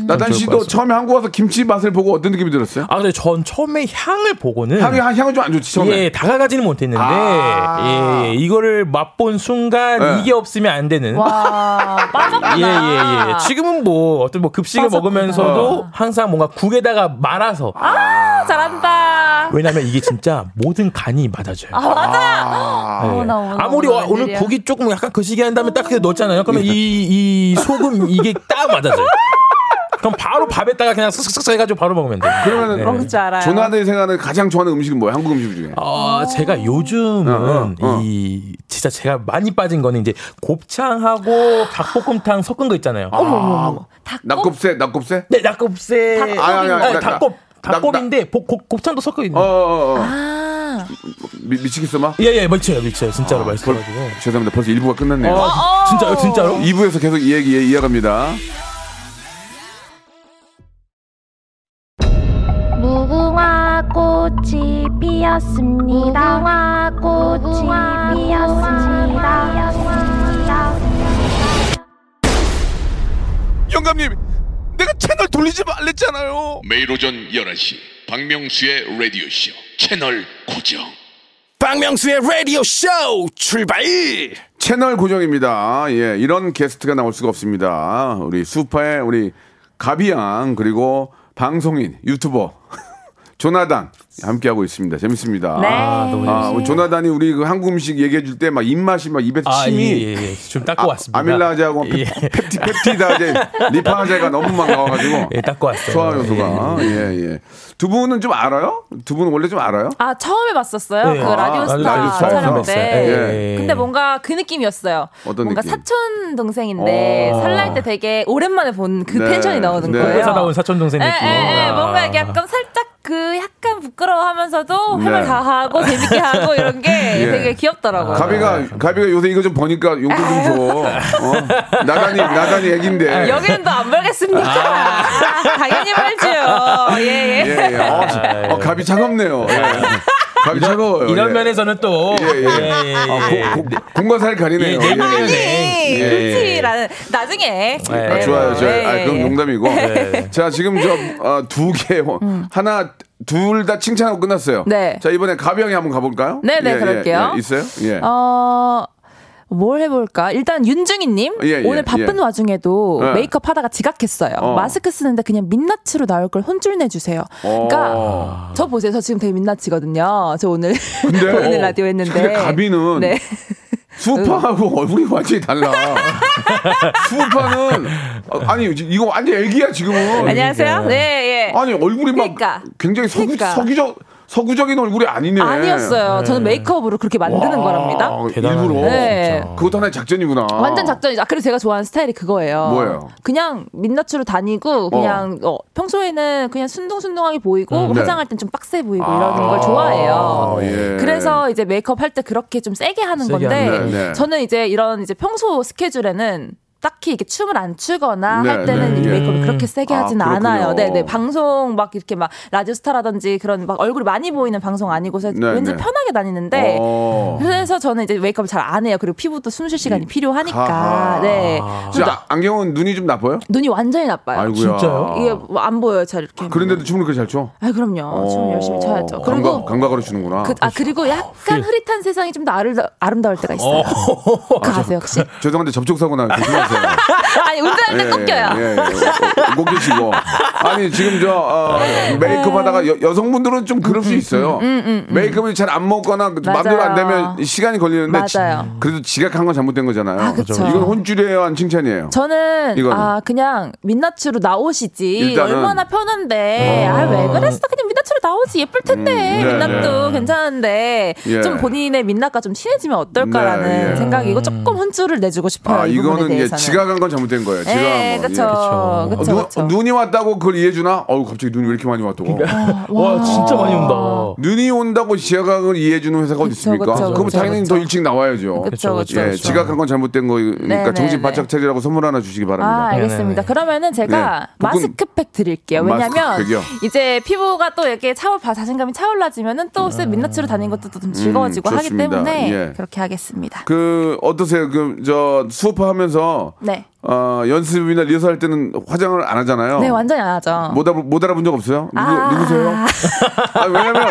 S1: 나단
S3: 좋을 것
S1: 씨도. 처음에 한국 와서 김치 맛을 보고 어떤 느낌이 들었어요?
S3: 아 근데 전 처음에 향을 보고는
S1: 향이 향은 좀 안 좋지 처음에.
S3: 예, 다가가지는 못했는데
S1: 아.
S3: 예, 이거를 맛본 순간
S1: 예.
S3: 이게 없으면 안 되는.
S4: 와, 빠졌구나.
S3: 예, 예, 예. 지금은 뭐 어떤 뭐 급식을
S4: 빠졌구나.
S3: 먹으면서도 항상 뭔가 국에다가 말아서
S4: 아, 잘한다.
S3: 왜냐면 이게 진짜 모든 간이 맞아져요.
S4: 아, 맞아.
S1: 아,
S3: 예.
S4: 어, 나 오늘
S3: 아무리
S4: 오늘
S3: 와- 오늘. 국이 조금 약간 거시기 한 다음에 딱 그냥 넣었잖아요. 그러면 이, 이 소금 이게 딱 맞아져요. 그럼 바로 밥에다가 그냥 쓱쓱쓱 해가지고 바로 먹으면 돼요.
S1: 그러면은
S3: 네.
S4: 먹을 줄 알아요.
S1: 조나단이 생각하는 가장 좋아하는 음식은 뭐예요? 한국 음식 중에.
S3: 어, 제가 요즘은
S1: 어, 어, 어.
S3: 이 진짜 제가 많이 빠진 거는 이제 곱창하고 닭볶음탕 섞은 거 있잖아요.
S4: 닭
S1: 낙곱새, 낙곱새?
S3: 네, 닭곱새.
S4: 닭-
S1: 아니, 아니, 아니,
S3: 아니,
S1: 나-
S3: 닭곱
S1: 나-
S3: 곱- 곱창도 섞어 있는.
S1: 어, 어, 어.
S4: 아,
S1: 미, 미치겠어, 마?
S3: 예, 예, 미쳐요, 미쳐요. 진짜로
S1: 벌,
S3: 말씀해가지고.
S1: 죄송합니다. 벌써 1부가 끝났네요.
S3: 어, 진짜요, 진짜로?
S1: 2부에서 계속 이 얘기 예, 이어갑니다.
S2: 무궁화 꽃이 피었습니다. 무궁화 꽃이 피었습니다.
S1: 영감님, 내가 채널 돌리지 말랬잖아요.
S5: 매일 오전 11시 박명수의 라디오 쇼 채널 고정
S6: 박명수의 라디오 쇼 출발
S1: 채널 고정입니다. 예, 이런 게스트가 나올 수가 없습니다. 우리 수파의 우리 가비양 그리고 방송인 유튜버 조나단 함께하고 있습니다. 재밌습니다.
S4: 네.
S3: 아, 너무
S1: 아, 우리 조나단이 우리 그 한국 음식 얘기해 줄 때 막 입맛이 막 입에서
S3: 아, 예,
S1: 침이
S3: 예, 예. 좀 닦고 왔습니다.
S1: 아밀라제하고
S3: 예.
S1: 펩티 펩티다제 리파제가 너무 막 나와가지고
S3: 예, 닦고 왔어요.
S1: 소화 요소가 예 예. 두 분은 좀 알아요? 두 분은 원래 좀 알아요?
S4: 아 처음에 봤었어요.
S3: 예.
S4: 그
S3: 아,
S4: 라디오스타
S1: 라디오스타
S4: 촬영
S1: 처음
S4: 때.
S3: 예.
S4: 근데 뭔가 그 느낌이었어요.
S1: 어떤
S4: 뭔가
S1: 느낌?
S4: 사촌 동생인데
S1: 어.
S4: 설날 때 되게 오랜만에 본그
S1: 네.
S4: 텐션이 나오는
S1: 네.
S4: 거예요.
S3: 회사 나온 사촌 동생
S4: 예,
S3: 느낌.
S4: 예, 예.
S3: 아.
S4: 뭔가 이렇게 약간 살짝 그 약간 부끄러워하면서도 할
S1: 네.
S4: 말다 하고 재밌게 하고 이런 게
S1: 예.
S4: 되게 귀엽더라고요.
S1: 가비가 가비가 요새 이거 좀 버니까 용돈 좀 줘. 어? 나단이 나단이 애긴데.
S4: 여기는 또 안 벌겠습니까? 아, 당연히 벌지요. 예, 예.
S1: 예, 예. 어, 어, 갑이 차갑네요. 예. 갑이 차가워요.
S3: 이런
S1: 예.
S3: 면에서는 또
S1: 예, 예.
S3: 예, 예,
S1: 아,
S3: 예.
S1: 고- 고- 공과 사를 가리네요.
S3: 예,
S1: 예.
S3: 네.
S4: 아니,
S3: 예, 예.
S4: 그렇지. 라는 나중에.
S3: 네,
S1: 아, 좋아요, 좋아요.
S4: 네.
S1: 아, 그럼 농담이고.
S3: 네.
S1: 자, 지금 저두 개, 하나, 둘다 칭찬하고 끝났어요.
S4: 네.
S1: 자, 이번에 가병이 한번 가볼까요?
S4: 네, 네,
S1: 예, 예,
S4: 그럴게요.
S1: 예. 있어요? 예.
S4: 어, 뭘 해볼까? 일단 윤중이님
S1: 예, 예,
S4: 오늘 바쁜
S1: 예.
S4: 와중에도
S1: 네.
S4: 메이크업 하다가 지각했어요.
S1: 어.
S4: 마스크 쓰는데 그냥 민낯으로 나올 걸 혼쭐 내주세요. 그러니까 저 보세요. 저 지금 되게 민낯이거든요. 저 오늘
S1: 근데,
S4: 오늘 라디오 했는데.
S1: 가비는
S4: 네.
S1: 수파하고 얼굴이 완전히 달라. 수파는 어, 아니 이거 완전 애기야 지금은.
S4: 안녕하세요. 네, 예.
S1: 아니 얼굴이 막
S4: 그러니까.
S1: 굉장히 서기
S4: 그러니까.
S1: 서기적 서구적인 얼굴이 아니네.
S4: 아니었어요. 저는 메이크업으로 그렇게 만드는
S1: 와,
S4: 거랍니다.
S3: 대단하네.
S1: 일부러.
S4: 네.
S1: 그것도 하나의 작전이구나.
S4: 완전 작전이죠. 아, 그래서 제가 좋아하는 스타일이 그거예요.
S1: 뭐예요?
S4: 그냥 민낯으로 다니고 그냥 어, 평소에는 그냥 순둥순둥하게 보이고
S1: 음, 네.
S4: 화장할 땐 좀 빡세 보이고
S1: 아,
S4: 이러는 걸 좋아해요.
S1: 예.
S4: 그래서 이제 메이크업 할 때 그렇게 좀 세게 하는
S3: 세게
S4: 건데
S1: 하는, 네, 네.
S4: 저는 이제 이런 이제 평소 스케줄에는 딱히 이렇게 춤을 안 추거나
S1: 네,
S4: 할 때는
S1: 네,
S4: 이
S1: 예.
S4: 메이크업을 그렇게 세게
S1: 아,
S4: 하진
S1: 그렇군요.
S4: 않아요. 네, 네. 방송 막 이렇게 막 라디오 스타라든지 그런 막 얼굴이 많이 보이는 방송 아니고서
S1: 네,
S4: 왠지
S1: 네.
S4: 편하게 다니는데
S1: 어.
S4: 그래서 저는 이제 메이크업을 잘 안 해요. 그리고 피부도 숨 쉴 시간이 필요하니까.
S1: 하하.
S4: 네.
S1: 진짜 아, 안경은 눈이 좀 나빠요?
S4: 눈이 완전히 나빠요.
S1: 아이고야.
S3: 진짜요?
S4: 이게 뭐 안 보여요, 잘 이렇게.
S1: 그런데도 춤을 그렇게 잘 춰?
S4: 아, 그럼요. 춤 열심히 춰야죠.
S1: 어,
S4: 그리고
S1: 감각, 감각으로 추는구나.
S4: 그, 아 그리고 약간 흐릿한 세상이 좀 더 아름다, 아름다울 때가 있어요. 그거 아세요 혹시?
S1: 죄송한데 접촉 사고 나 조심하세요.
S4: 아니 운전할 때 꺾여요.
S1: 예, 예. 어, 꼭 계시고. 아니, 지금 저, 어, 메이크업 하다가 여, 여성분들은 좀 그럴 수 있어요. 메이크업이 잘 안 먹거나 그
S4: 음.
S1: 마음대로 안 되면 시간이 걸리는데. 지-
S4: 맞아요.
S1: 그래도 지각한 건 잘못된 거잖아요.
S4: 아.
S1: 이건 혼쭐이에요, 안 칭찬이에요?
S4: 저는
S1: 이거는?
S4: 아 그냥 민낯으로 나오시지
S1: 일단은-
S4: 얼마나 편한데 아왜 그랬어 그냥 민낯으로 나오지 예쁠 텐데
S1: 음, 네,
S4: 민낯도
S1: 네.
S4: 괜찮은데
S1: 예.
S4: 좀 본인의 민낯과 좀 친해지면 어떨까라는
S1: 네, 예.
S4: 생각이고 조금 혼쭐을 내주고 싶어요
S1: 아,
S4: 이
S1: 이거는
S4: 대해서는
S1: 지각한 건 잘못된 거예요. 지각한
S4: 네,
S1: 거.
S4: 그쵸,
S1: 예.
S3: 그쵸.
S4: 그쵸,
S1: 어,
S4: 그쵸.
S1: 눈, 눈이 왔다고 그걸 이해해 주나? 어우, 갑자기 눈이 왜 이렇게 많이 왔다고?
S3: 와, 진짜 많이 온다.
S1: 눈이 온다고 지각을 이해해 주는 회사가 어디 있습니까?
S4: 그쵸,
S1: 그럼
S4: 그쵸,
S1: 당연히
S4: 그쵸.
S1: 더 일찍 나와야죠.
S4: 그쵸,
S1: 예. 지각한 건 잘못된 거니까
S4: 네,
S1: 정신
S4: 네,
S1: 바짝
S4: 네.
S1: 차리라고 선물 하나 주시기
S4: 아,
S1: 바랍니다.
S4: 알겠습니다. 그러면은 제가
S1: 네.
S4: 마스크팩 드릴게요. 왜냐면? 이제 피부가 또 이렇게 차올 자신감이 차올라지면은 또쎄 민낯으로 다니는 것도 좀 즐거워지고 하기
S1: 음.
S4: 때문에
S1: 예.
S4: 그렇게 하겠습니다.
S1: 그 어떠세요? 그 저 수업하면서
S4: 네.
S1: 어, 연습이나 리허설 할 때는 화장을 안 하잖아요.
S4: 네, 완전히 안 하죠.
S1: 못, 알아, 못 알아본 적 없어요? 누구,
S4: 아.
S1: 누구세요? 아, 왜냐면,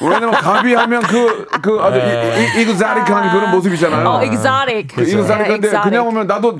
S1: 왜냐면 가비 하면 그, 그 아주 이, 이, 이그자릭한 그런 모습이잖아요.
S4: 어, exotic.
S1: 그 이그자릭한데
S4: exotic.
S1: 그냥 오면 나도,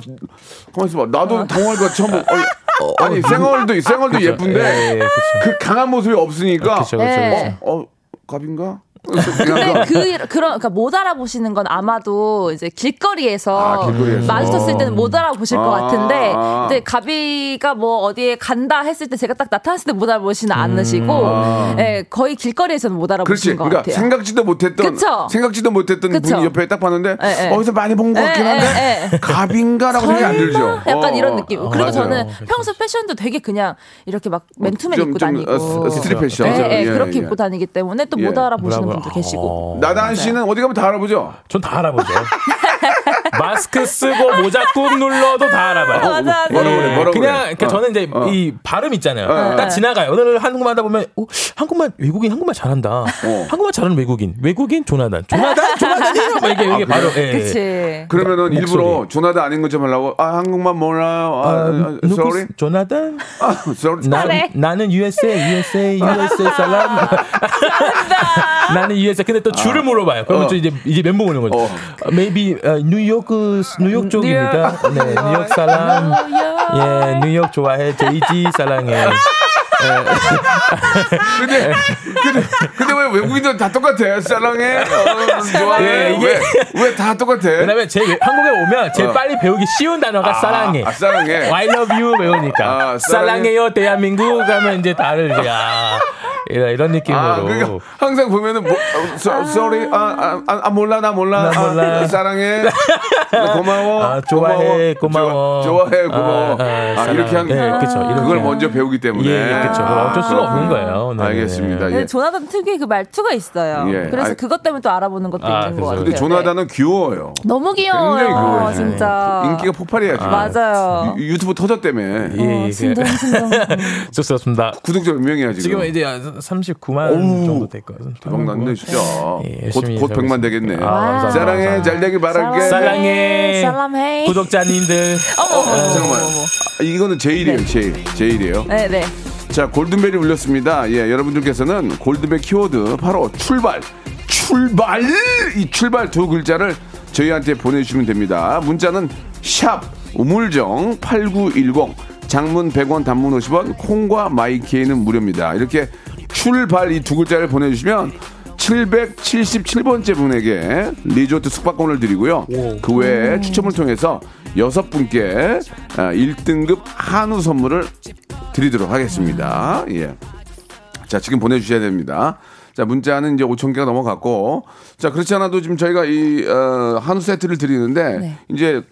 S1: 가만 있어 봐. 나도 당황할 것 같아. 처음. 어, 아니, 생얼도, 생얼도 예쁜데
S3: 예, 예, 그쵸.
S1: 그 강한 모습이 없으니까.
S3: 그쵸, 그쵸,
S4: 네.
S1: 어, 어, 갑인가?
S4: 근데 그 그런 그러니까 못 알아보시는 건 아마도 이제 길거리에서,
S1: 아, 길거리에서.
S4: 마주쳤을 때는 못 알아보실 것
S1: 아,
S4: 같은데
S1: 아.
S4: 이제 가비가 뭐 어디에 간다 했을 때 제가 딱 나타났을 때 못 알아보시는 않으시고
S1: 아.
S4: 예, 거의 길거리에서는 못. 알아보시는 것
S1: 그러니까
S4: 같아요.
S1: 생각지도 못했던
S4: 그쵸?
S1: 생각지도 못했던
S4: 그쵸?
S1: 분이 옆에 딱 봤는데
S4: 예, 예.
S1: 어디서 많이 본 것 같긴
S4: 예,
S1: 한데
S4: 예, 예.
S1: 갑인가라고 생각이 안 들죠.
S4: 약간
S1: 어,
S4: 이런 느낌.
S1: 어,
S4: 그리고
S1: 맞아요.
S4: 저는 평소 패션도 되게 그냥 이렇게 막 맨투맨
S1: 좀-
S4: 입고
S1: 좀,
S4: 다니고.
S1: 어, 스- street 패션.
S4: 예, 예,
S1: 예,
S4: 그렇게
S1: 예.
S4: 입고 다니기 때문에 또못
S1: 예.
S4: 알아보시는? 분도 계시고.
S3: 어.
S1: 나단 씨는 어디 가면 다 알아보죠.
S3: 전 다 알아보죠. 마스크 쓰고 모자 꾹 눌러도 다 알아봐 요.
S4: 맞아, 맞아.
S1: 뭐라고 그래? 뭐라고
S3: 그냥
S1: 그래?
S3: 그러니까
S1: 어.
S3: 저는 이제
S1: 어.
S3: 이 발음 있잖아요.
S1: 어,
S3: 딱 지나가요. 오늘 한국말 하다 보면 어, 한국말 외국인 한국말 잘한다.
S1: 어.
S3: 한국말 잘하는 외국인 외국인 조나단 조나단 조나단이요. 막 이게 이게
S1: 아,
S3: 바로
S1: 그래요?
S3: 예.
S4: 그치.
S1: 그러면은
S3: 목소리.
S1: 일부러 조나단 아닌 것좀 하려고 아 한국말 몰라요. 아,
S3: 아,
S1: 아,
S3: 누구
S1: sorry.
S3: 조나단?
S1: 아, sorry.
S3: 나. 나는 USA, USA, USA 사람. 나는 USA. 근데 또 줄을 물어봐요. 그러면
S1: 어.
S3: 또 이제 이제 멘붕 오는 거죠.
S1: 어.
S3: 어, maybe 어, 뉴욕 뉴욕 쪽입니다. 네, 뉴욕 사람. 예, 뉴욕 좋아해. 제이지 사랑해.
S1: 근데 근데 근데 왜 외국인들 다 똑같아? 사랑해. 어, 좋아해.
S3: 예, 이게-
S1: 왜왜 다 똑같아?
S3: 왜냐면 제 한국에 오면 제일
S1: 어.
S3: 빨리 배우기 쉬운 단어가 사랑해.
S1: 아, 사랑해.
S3: I love you 배우니까.
S1: 아, 사랑해.
S3: 사랑해요 대한민국 하면 이제 다를 이제 아 이런, 이런 느낌으로.
S1: 아, 그러니까 항상 보면은 뭐, 어, so- sorry, 아, 아, 아, 몰라, 나 몰라,
S3: 나 몰라.
S1: 아, 사랑해, 나 고마워,
S3: 아, 좋아해, 고마워.
S1: 좋아, 해 고마워.
S3: 아,
S1: 아,
S3: 아, 사랑.
S1: 이렇게 한,
S3: 네, 그쵸, 이렇게.
S1: 그걸 먼저 배우기 때문에.
S3: 예, 예, 그쵸. 그건 어쩔 수가 없는 거예요. 네,
S1: 알겠습니다.
S3: 네.
S1: 예.
S4: 조나단 특유의 그 말투가 있어요.
S1: 예.
S4: 그래서
S1: 아,
S4: 그것 때문에 또 알아보는 것도
S3: 아,
S4: 있는 것
S3: 그래서.
S4: 같아요.
S1: 근데 조나단은 귀여워요.
S4: 네. 너무 귀여워요.
S1: 굉장히 귀여워요.
S4: 진짜.
S1: 인기가 폭발해야지.
S4: 맞아요.
S1: 유, 유튜브 터졌다며.
S3: 예, 예,
S4: 어, 심정, 심정.
S3: 좋습니다.
S1: 구독자 몇 명이야 지금?
S3: 지금 이제 39만
S1: 어우,
S3: 정도 됐거든.
S1: 대박 났네 진짜.
S3: 예,
S1: 곧, 곧
S3: 하고
S1: 100만
S3: 있습니다.
S1: 되겠네.
S3: 아.
S1: 사랑해, 잘 되길 바랄게.
S3: 사랑해.
S4: 살람해.
S3: 구독자님들.
S4: 어머, 어머, 어머,
S1: 잠깐만. 아, 이거는 제일이에요, 제일. 제일이에요.
S4: 네, 네.
S1: 자, 골든벨이 울렸습니다. 예, 여러분들께서는 골든벨 키워드 바로 출발, 출발! 이 출발 두 글자를 저희한테 보내주시면 됩니다. 문자는 샵 우물정 8910 장문 100원 단문 50원 콩과 마이키에는 무료입니다. 이렇게 출발 이 두 글자를 보내주시면 777번째 분에게 리조트 숙박권을 드리고요. 그 외에 추첨을 통해서 여섯 분께 1등급 한우 선물을 드리도록 하겠습니다. 예. 자, 지금 보내주셔야 됩니다. 자, 문자는 이제 5천 개가 넘어갔고. 자, 그렇지 않아도 지금 저희가 이, 어, 한우 세트를 드리는데,
S4: 네.
S1: 이제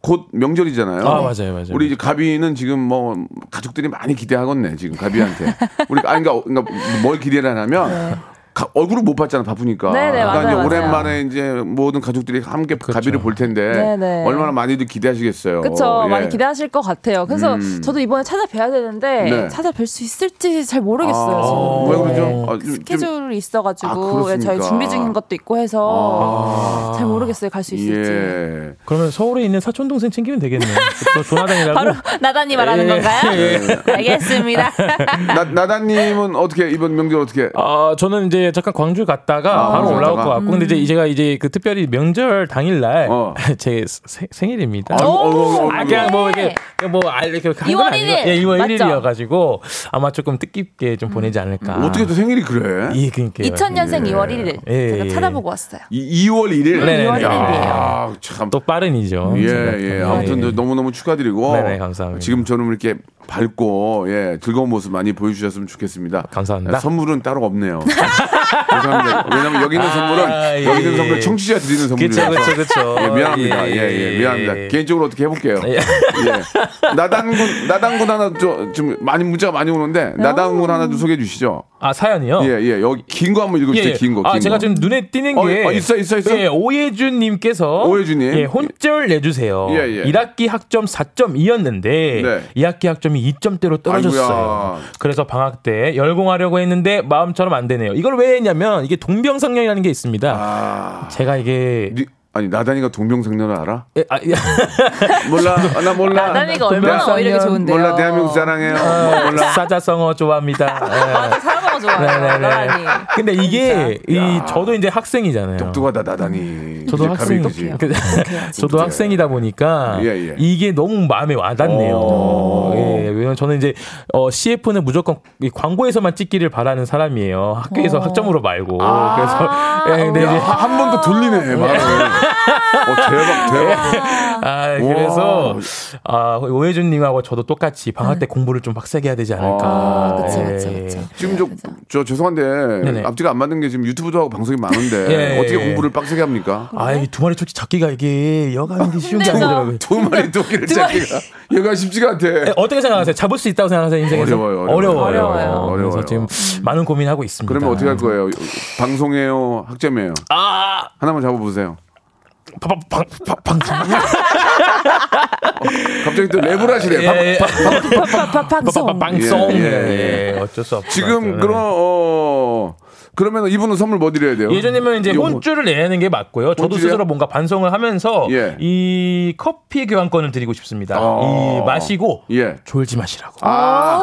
S1: 곧 명절이잖아요.
S3: 아, 맞아요, 맞아요.
S1: 우리 이제 가비는 지금 뭐 가족들이 많이 기대하겠네, 지금 가비한테. 우리, 아니, 그러니까, 그러니까 뭘 기대를 하냐면, 가- 얼굴을 못 봤잖아, 바쁘니까.
S4: 네, 네,
S1: 그러니까
S4: 맞아요,
S1: 이제. 오랜만에 이제 모든 가족들이 함께 가비를 볼 텐데,
S4: 네, 네.
S1: 얼마나 많이들 기대하시겠어요.
S4: 그쵸
S1: 예.
S4: 많이 기대하실 것 같아요. 그래서
S1: 음.
S4: 저도 이번에 찾아뵈야 되는데
S1: 네.
S4: 찾아뵐 수 있을지 잘 모르겠어요.
S1: 아,
S4: 지금.
S1: 왜
S4: 네.
S1: 그러죠? 아, 좀- 좀-
S4: 스케줄이 있어가지고
S1: 아,
S4: 예,
S1: 그렇습니까?
S4: 저희 준비 중인 것도 있고 해서 잘 모르겠어요. 갈 수 있을지.
S1: 예.
S3: 그러면 서울에 있는 사촌 동생 챙기면 되겠네요. 또 조나단이라고.
S4: 바로 나단이 말하는
S3: 예,
S4: 건가요?
S1: 예.
S4: 알겠습니다.
S1: 나, 나다님은 어떻게, 이번 명절 어떻게?
S3: 아, 저는 이제 잠깐 광주 갔다가
S1: 아,
S3: 바로
S1: 광주
S3: 올라올
S1: 갔다가.
S3: 것 같고, 근데 이제 제가 이제 그 특별히 명절 당일날
S1: 어.
S3: 제 세- 생일입니다.
S1: 아이고, 아이고, 아.
S3: 그냥 뭐 이게 뭐 알- 이렇게 한
S4: 2월
S3: 건 아니고,
S4: 1일.
S3: 예, 2월
S4: 맞죠?
S3: 1일이어가지고 아마 조금 뜻깊게 좀 보내지 않을까.
S1: 어떻게 또 생일이 그래?
S3: 예, 그러니까.
S4: 2000년생 2월 1일
S3: 예,
S4: 제가
S3: 예.
S4: 찾아보고 왔어요.
S1: 이, 2월 1일?
S3: 네 네네.
S4: 2월 1일이에요.
S1: 아, 참.
S3: 또 빠른이죠.
S1: 예,
S3: 제가.
S1: 예. 아무튼
S3: 예.
S1: 너무너무 축하드리고.
S3: 네네, 감사합니다.
S1: 지금처럼 이렇게 밝고, 예, 즐거운 모습 많이 보여주셨으면 좋겠습니다.
S3: 감사합니다.
S1: 예, 선물은 따로 없네요. 죄송합니다. 왜냐면 여기 있는 선물은,
S3: 아, 예,
S1: 여기 있는
S3: 예.
S1: 선물은 청취자 드리는 선물이에요.
S3: 그쵸, 그쵸, 그쵸.
S1: 예, 미안합니다. 예,
S3: 예,
S1: 예,
S3: 예,
S1: 미안합니다.
S3: 예.
S1: 개인적으로 어떻게 해볼게요.
S3: 예.
S1: 예. 나단군, 나단군 하나 좀, 좀 많이 문자가 많이 오는데, 나단군 하나 좀 소개해 주시죠.
S3: 아, 사연이요?
S1: 예, 예. 여기 긴 거 한번 읽어주세요. 긴 거.
S3: 아,
S1: 긴
S3: 제가
S1: 거.
S3: 지금 눈에 띄는
S1: 어,
S3: 게.
S1: 어, 있어, 있어, 있어?
S3: 예, 오예준님께서.
S1: 오예준님.
S3: 예, 혼절 내주세요.
S1: 예, 예.
S3: 1학기 학점 4.2였는데.
S1: 네.
S3: 2학기 학점이 2점대로 떨어졌어요.
S1: 아이고야.
S3: 그래서 방학 때 열공하려고 했는데 마음처럼 안 되네요. 이걸 왜 했냐면 이게 동병상련이라는 게 있습니다.
S1: 아.
S3: 제가 이게.
S1: 니- 아니, 나단이가 동병상련을 알아?
S3: 예, 아, 예.
S1: 몰라. 아, 나 몰라.
S4: 나단이가 얼마나
S3: 동병상련.
S4: 어이력이 좋은데요.
S1: 몰라. 대한민국 사랑해요. 뭐 몰라.
S3: 사자성어 좋아합니다. 예.
S4: 좋아요. 나단이.
S3: 근데 이게 이 저도 이제 학생이잖아요.
S1: 똑똑하다, 나단이.
S3: 저도 학생, 저도 학생이다 보니까
S1: 예, 예.
S3: 이게 너무 마음에 와닿네요. 예, 왜냐면 저는 이제 어, CF는 무조건 이 광고에서만 찍기를 바라는 사람이에요. 학교에서 학점으로 말고. 그래서 예, 근데
S1: 야,
S3: 이제
S1: 한 번 더 돌리네, 말을. 어, 대박, 대박.
S3: 아, 그래서 아, 오해준님하고 저도 똑같이 방학 때 공부를 좀 빡세게 해야 되지 않을까.
S4: 아, 그쵸,
S3: 예.
S4: 그쵸, 그쵸.
S1: 지금 저, 저 죄송한데
S3: 네네.
S1: 앞뒤가 안 맞는 게 지금 유튜브도 하고 방송이 많은데
S3: 예,
S1: 어떻게
S3: 예.
S1: 공부를 빡세게 합니까?
S3: 아, 이두 마리 토끼 잡기가 이게 여간이 쉬운 게. 아니더라고요.
S1: 두 마리 토끼를 잡기가 얘가 쉽지가 않대.
S3: 예, 어떻게 생각하세요? 잡을 수 있다고 생각하세요, 인생에서?
S1: 어려워요, 어려워요.
S3: 어려워요.
S4: 어려워요.
S1: 어려워요.
S3: 그래서 지금 많은 고민하고 있습니다.
S1: 그러면 어떻게 할 거예요? 방송이에요, 학점이에요.
S3: 아,
S1: 하나만 잡아보세요.
S3: 방, 방, 방, 방,
S1: 갑자기 또 랩을 하시네. 요
S3: 예, 예.
S4: 방송.
S3: 방송.
S1: 예,
S3: 예,
S1: 예,
S3: 예. 어쩔 수 없죠.
S1: 지금 그럼 어 그러면 이분은 선물 뭐 드려야 돼요?
S3: 예전이면 이제
S1: 요거.
S3: 혼주를 내는 게 맞고요. 저도
S1: 혼주요?
S3: 스스로 뭔가 반성을 하면서
S1: 예.
S3: 이 커피 교환권을 드리고 싶습니다.
S1: 어.
S3: 이 마시고
S1: 예.
S3: 졸지 마시라고.
S1: 아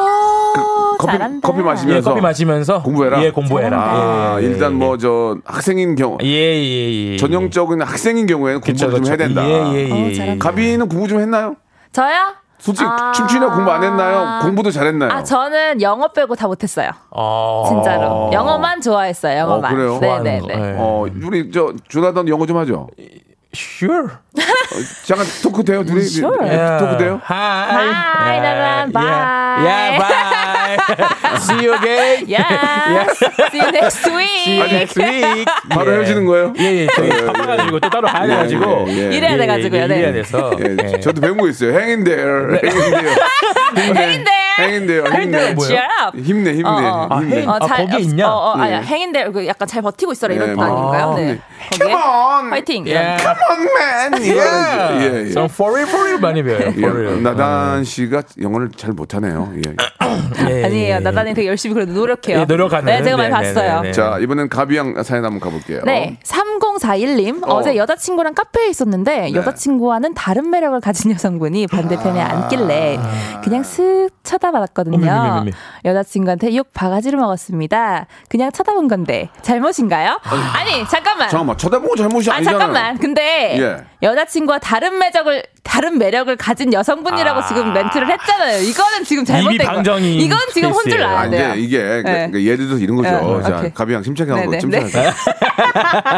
S4: 오,
S1: 커피
S4: 잘한다.
S1: 커피
S3: 예,
S1: 마시면서
S3: 커피 마시면서
S1: 공부해라?
S3: 예, 공부해라.
S1: 아
S3: 예, 예,
S1: 일단
S3: 예,
S1: 뭐저 학생인 경우
S3: 예, 예, 예.
S1: 전형적인 학생인 경우에는
S3: 그쵸,
S1: 공부를 좀 해야. 된다.
S3: 예, 예,
S4: 어,
S3: 예.
S4: 잘한다.
S1: 가비는 공부 좀 했나요?
S4: 저요?
S1: 솔직히
S4: 아.
S1: 춤추냐 공부 안 했나요? 공부도 잘했나요?
S4: 아, 저는 영어 빼고 다 못했어요.
S3: 어.
S4: 진짜로. 영어만 좋아했어요. 영어만.
S1: 어, 그래요?
S4: 네네네.
S1: 어 우리 저 조나단 영어 좀 하죠.
S3: Sure.
S1: 잠깐 토크 돼요 둘이
S4: Sure.
S1: 네, 토크 돼요?
S3: Hi.
S4: Hi, 나란, bye.
S3: Yeah, bye. See you again.
S4: Yeah. See you next
S3: See
S4: week.
S3: you next week.
S1: 바로
S3: 예.
S1: 헤어지는 거예요?
S3: 예, 예. 저희
S1: 예,
S3: 바빠가지고 또 따로 가야 돼가지고.
S1: 예, 예, 예.
S4: 이래야 돼가지고요. 네.
S3: 이래야 돼서.
S1: 예,
S3: 예.
S1: 저도 배운 거 있어요. Hang in there, hang in there,
S4: Hang in there.
S1: hang in there,
S3: Hang in there
S1: 힘내,
S3: 뭐예요?
S4: Cheer up.
S1: 힘내, 힘내,
S4: 어, 어.
S3: 아,
S1: 힘내.
S3: hang- 아, 거기에 있냐?
S4: 어, 어, 아니,
S1: 예.
S4: 행인데 그 약간 잘 버티고 있어라 이런
S1: 예,
S4: 뜻 아닌가요?
S3: 아,
S4: 네.
S1: Come
S4: 거기에
S1: on,
S4: 파이팅.
S3: 예.
S1: come on, man. 이거는 예, 예.
S3: 전 for real, for real 많이 배워요.
S1: 예,
S3: for real.
S1: 나단 씨가 영어를 잘 못하네요. 예.
S3: 예,
S4: 아니에요.
S3: 예.
S4: 나단이 되게 열심히 그래도 노력해요.
S3: 예, 노력하는.
S4: 네, 제가 많이
S3: 네, 네,
S4: 봤어요.
S3: 네, 네.
S1: 자 이번엔 가비양 사연 한번 가볼게요.
S4: 네, 3041님
S1: 어.
S4: 어. 제 여자친구랑 카페에 있었는데
S1: 네.
S4: 여자친구와는 다른 매력을 가진 여성분이 반대편에 앉길래 그냥 슥 쳐다봤거든요.
S3: 어미, 어미, 어미.
S4: 여자친구한테 욕 바가지를 먹었습니다. 그냥 쳐다본 건데 잘못인가요? 아니 잠깐만.
S1: 잠깐만 쳐다보고 잘못이
S4: 아
S1: 아니잖아요.
S4: 잠깐만. 근데
S1: 예.
S4: 여자친구와 다른 매력을 다른 매력을 가진 여성분이라고
S3: 아.
S4: 지금 멘트를 했잖아요. 이거는 지금 잘못된 거. 이건 지금 혼줄. 나야
S1: 아,
S4: 돼요.
S1: 이제 이게 그-
S4: 네.
S1: 그 예를 들어서 이런 거죠.
S4: 네,
S1: 자. 가비양 침착하고
S4: 네네,
S1: 침착하게.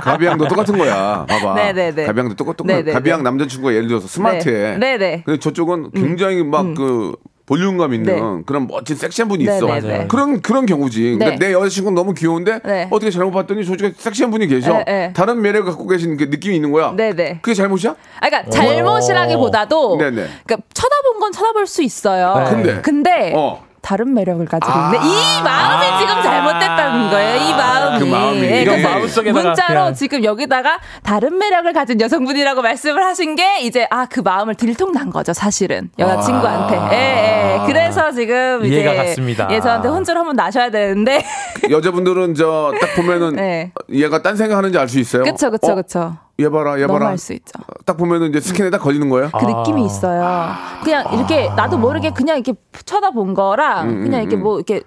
S1: 가비양도 똑같은 거야. 봐봐.
S4: 네네네.
S1: 가비양도 똑같 똑같.
S4: 네네네.
S1: 가비양 남자친구가 예를 들어서 스마트해.
S4: 네. 네네.
S1: 근데 저쪽은 굉장히 막그 볼륨감 있는
S4: 네.
S1: 그런 멋진 섹시한 분이
S4: 네,
S1: 있어.
S4: 네, 네.
S1: 그런 그런 경우지. 그러니까
S4: 네.
S1: 내 여자친구 는 너무 귀여운데
S4: 네.
S1: 어떻게 잘못 봤더니 솔직히 섹시한 분이 계셔.
S4: 네, 네.
S1: 다른 매력을 갖고 계신 그 느낌이 있는 거야.
S4: 네네.
S1: 그게 잘못이야?
S4: 아, 그러니까 잘못이라기보다도
S1: 네네.
S4: 그러니까 쳐다본 건 쳐다볼 수 있어요.
S3: 네.
S1: 근데?
S4: 근데
S1: 어.
S4: 다른 매력을 가지고
S1: 아.
S4: 있는데 이 마음이 지금 잘못됐다는 거예요. 이 마음이.
S1: 그 마음이.
S4: 예,
S1: 이런
S4: 그래서
S3: 마음 속에다가
S4: 문자로
S3: 그냥.
S4: 지금 여기다가 다른 매력을 가진 여성분이라고 말씀을 하신 게 이제 아 그 마음을 들통난 거죠. 사실은 여자친구한테.
S1: 아.
S4: 예, 예. 그래서 지금 이제
S3: 이해가 갔습니다.
S4: 예, 저한테 혼쭐 한번 나셔야 되는데.
S1: 여자분들은 저 딱 보면은
S4: 네.
S1: 얘가 딴 생각하는지 알 수 있어요.
S4: 그쵸, 그쵸,
S1: 어?
S4: 그쵸.
S1: 얘 봐라, 얘
S4: 너무
S1: 봐라.
S4: 알수 있죠.
S1: 딱 보면은 이제 스킨에 딱 걸리는 거예요.
S4: 그 느낌이 있어요. 그냥 이렇게 나도 모르게 그냥 이렇게 쳐다본 거랑
S1: 음,
S4: 그냥 이렇게 뭐 이렇게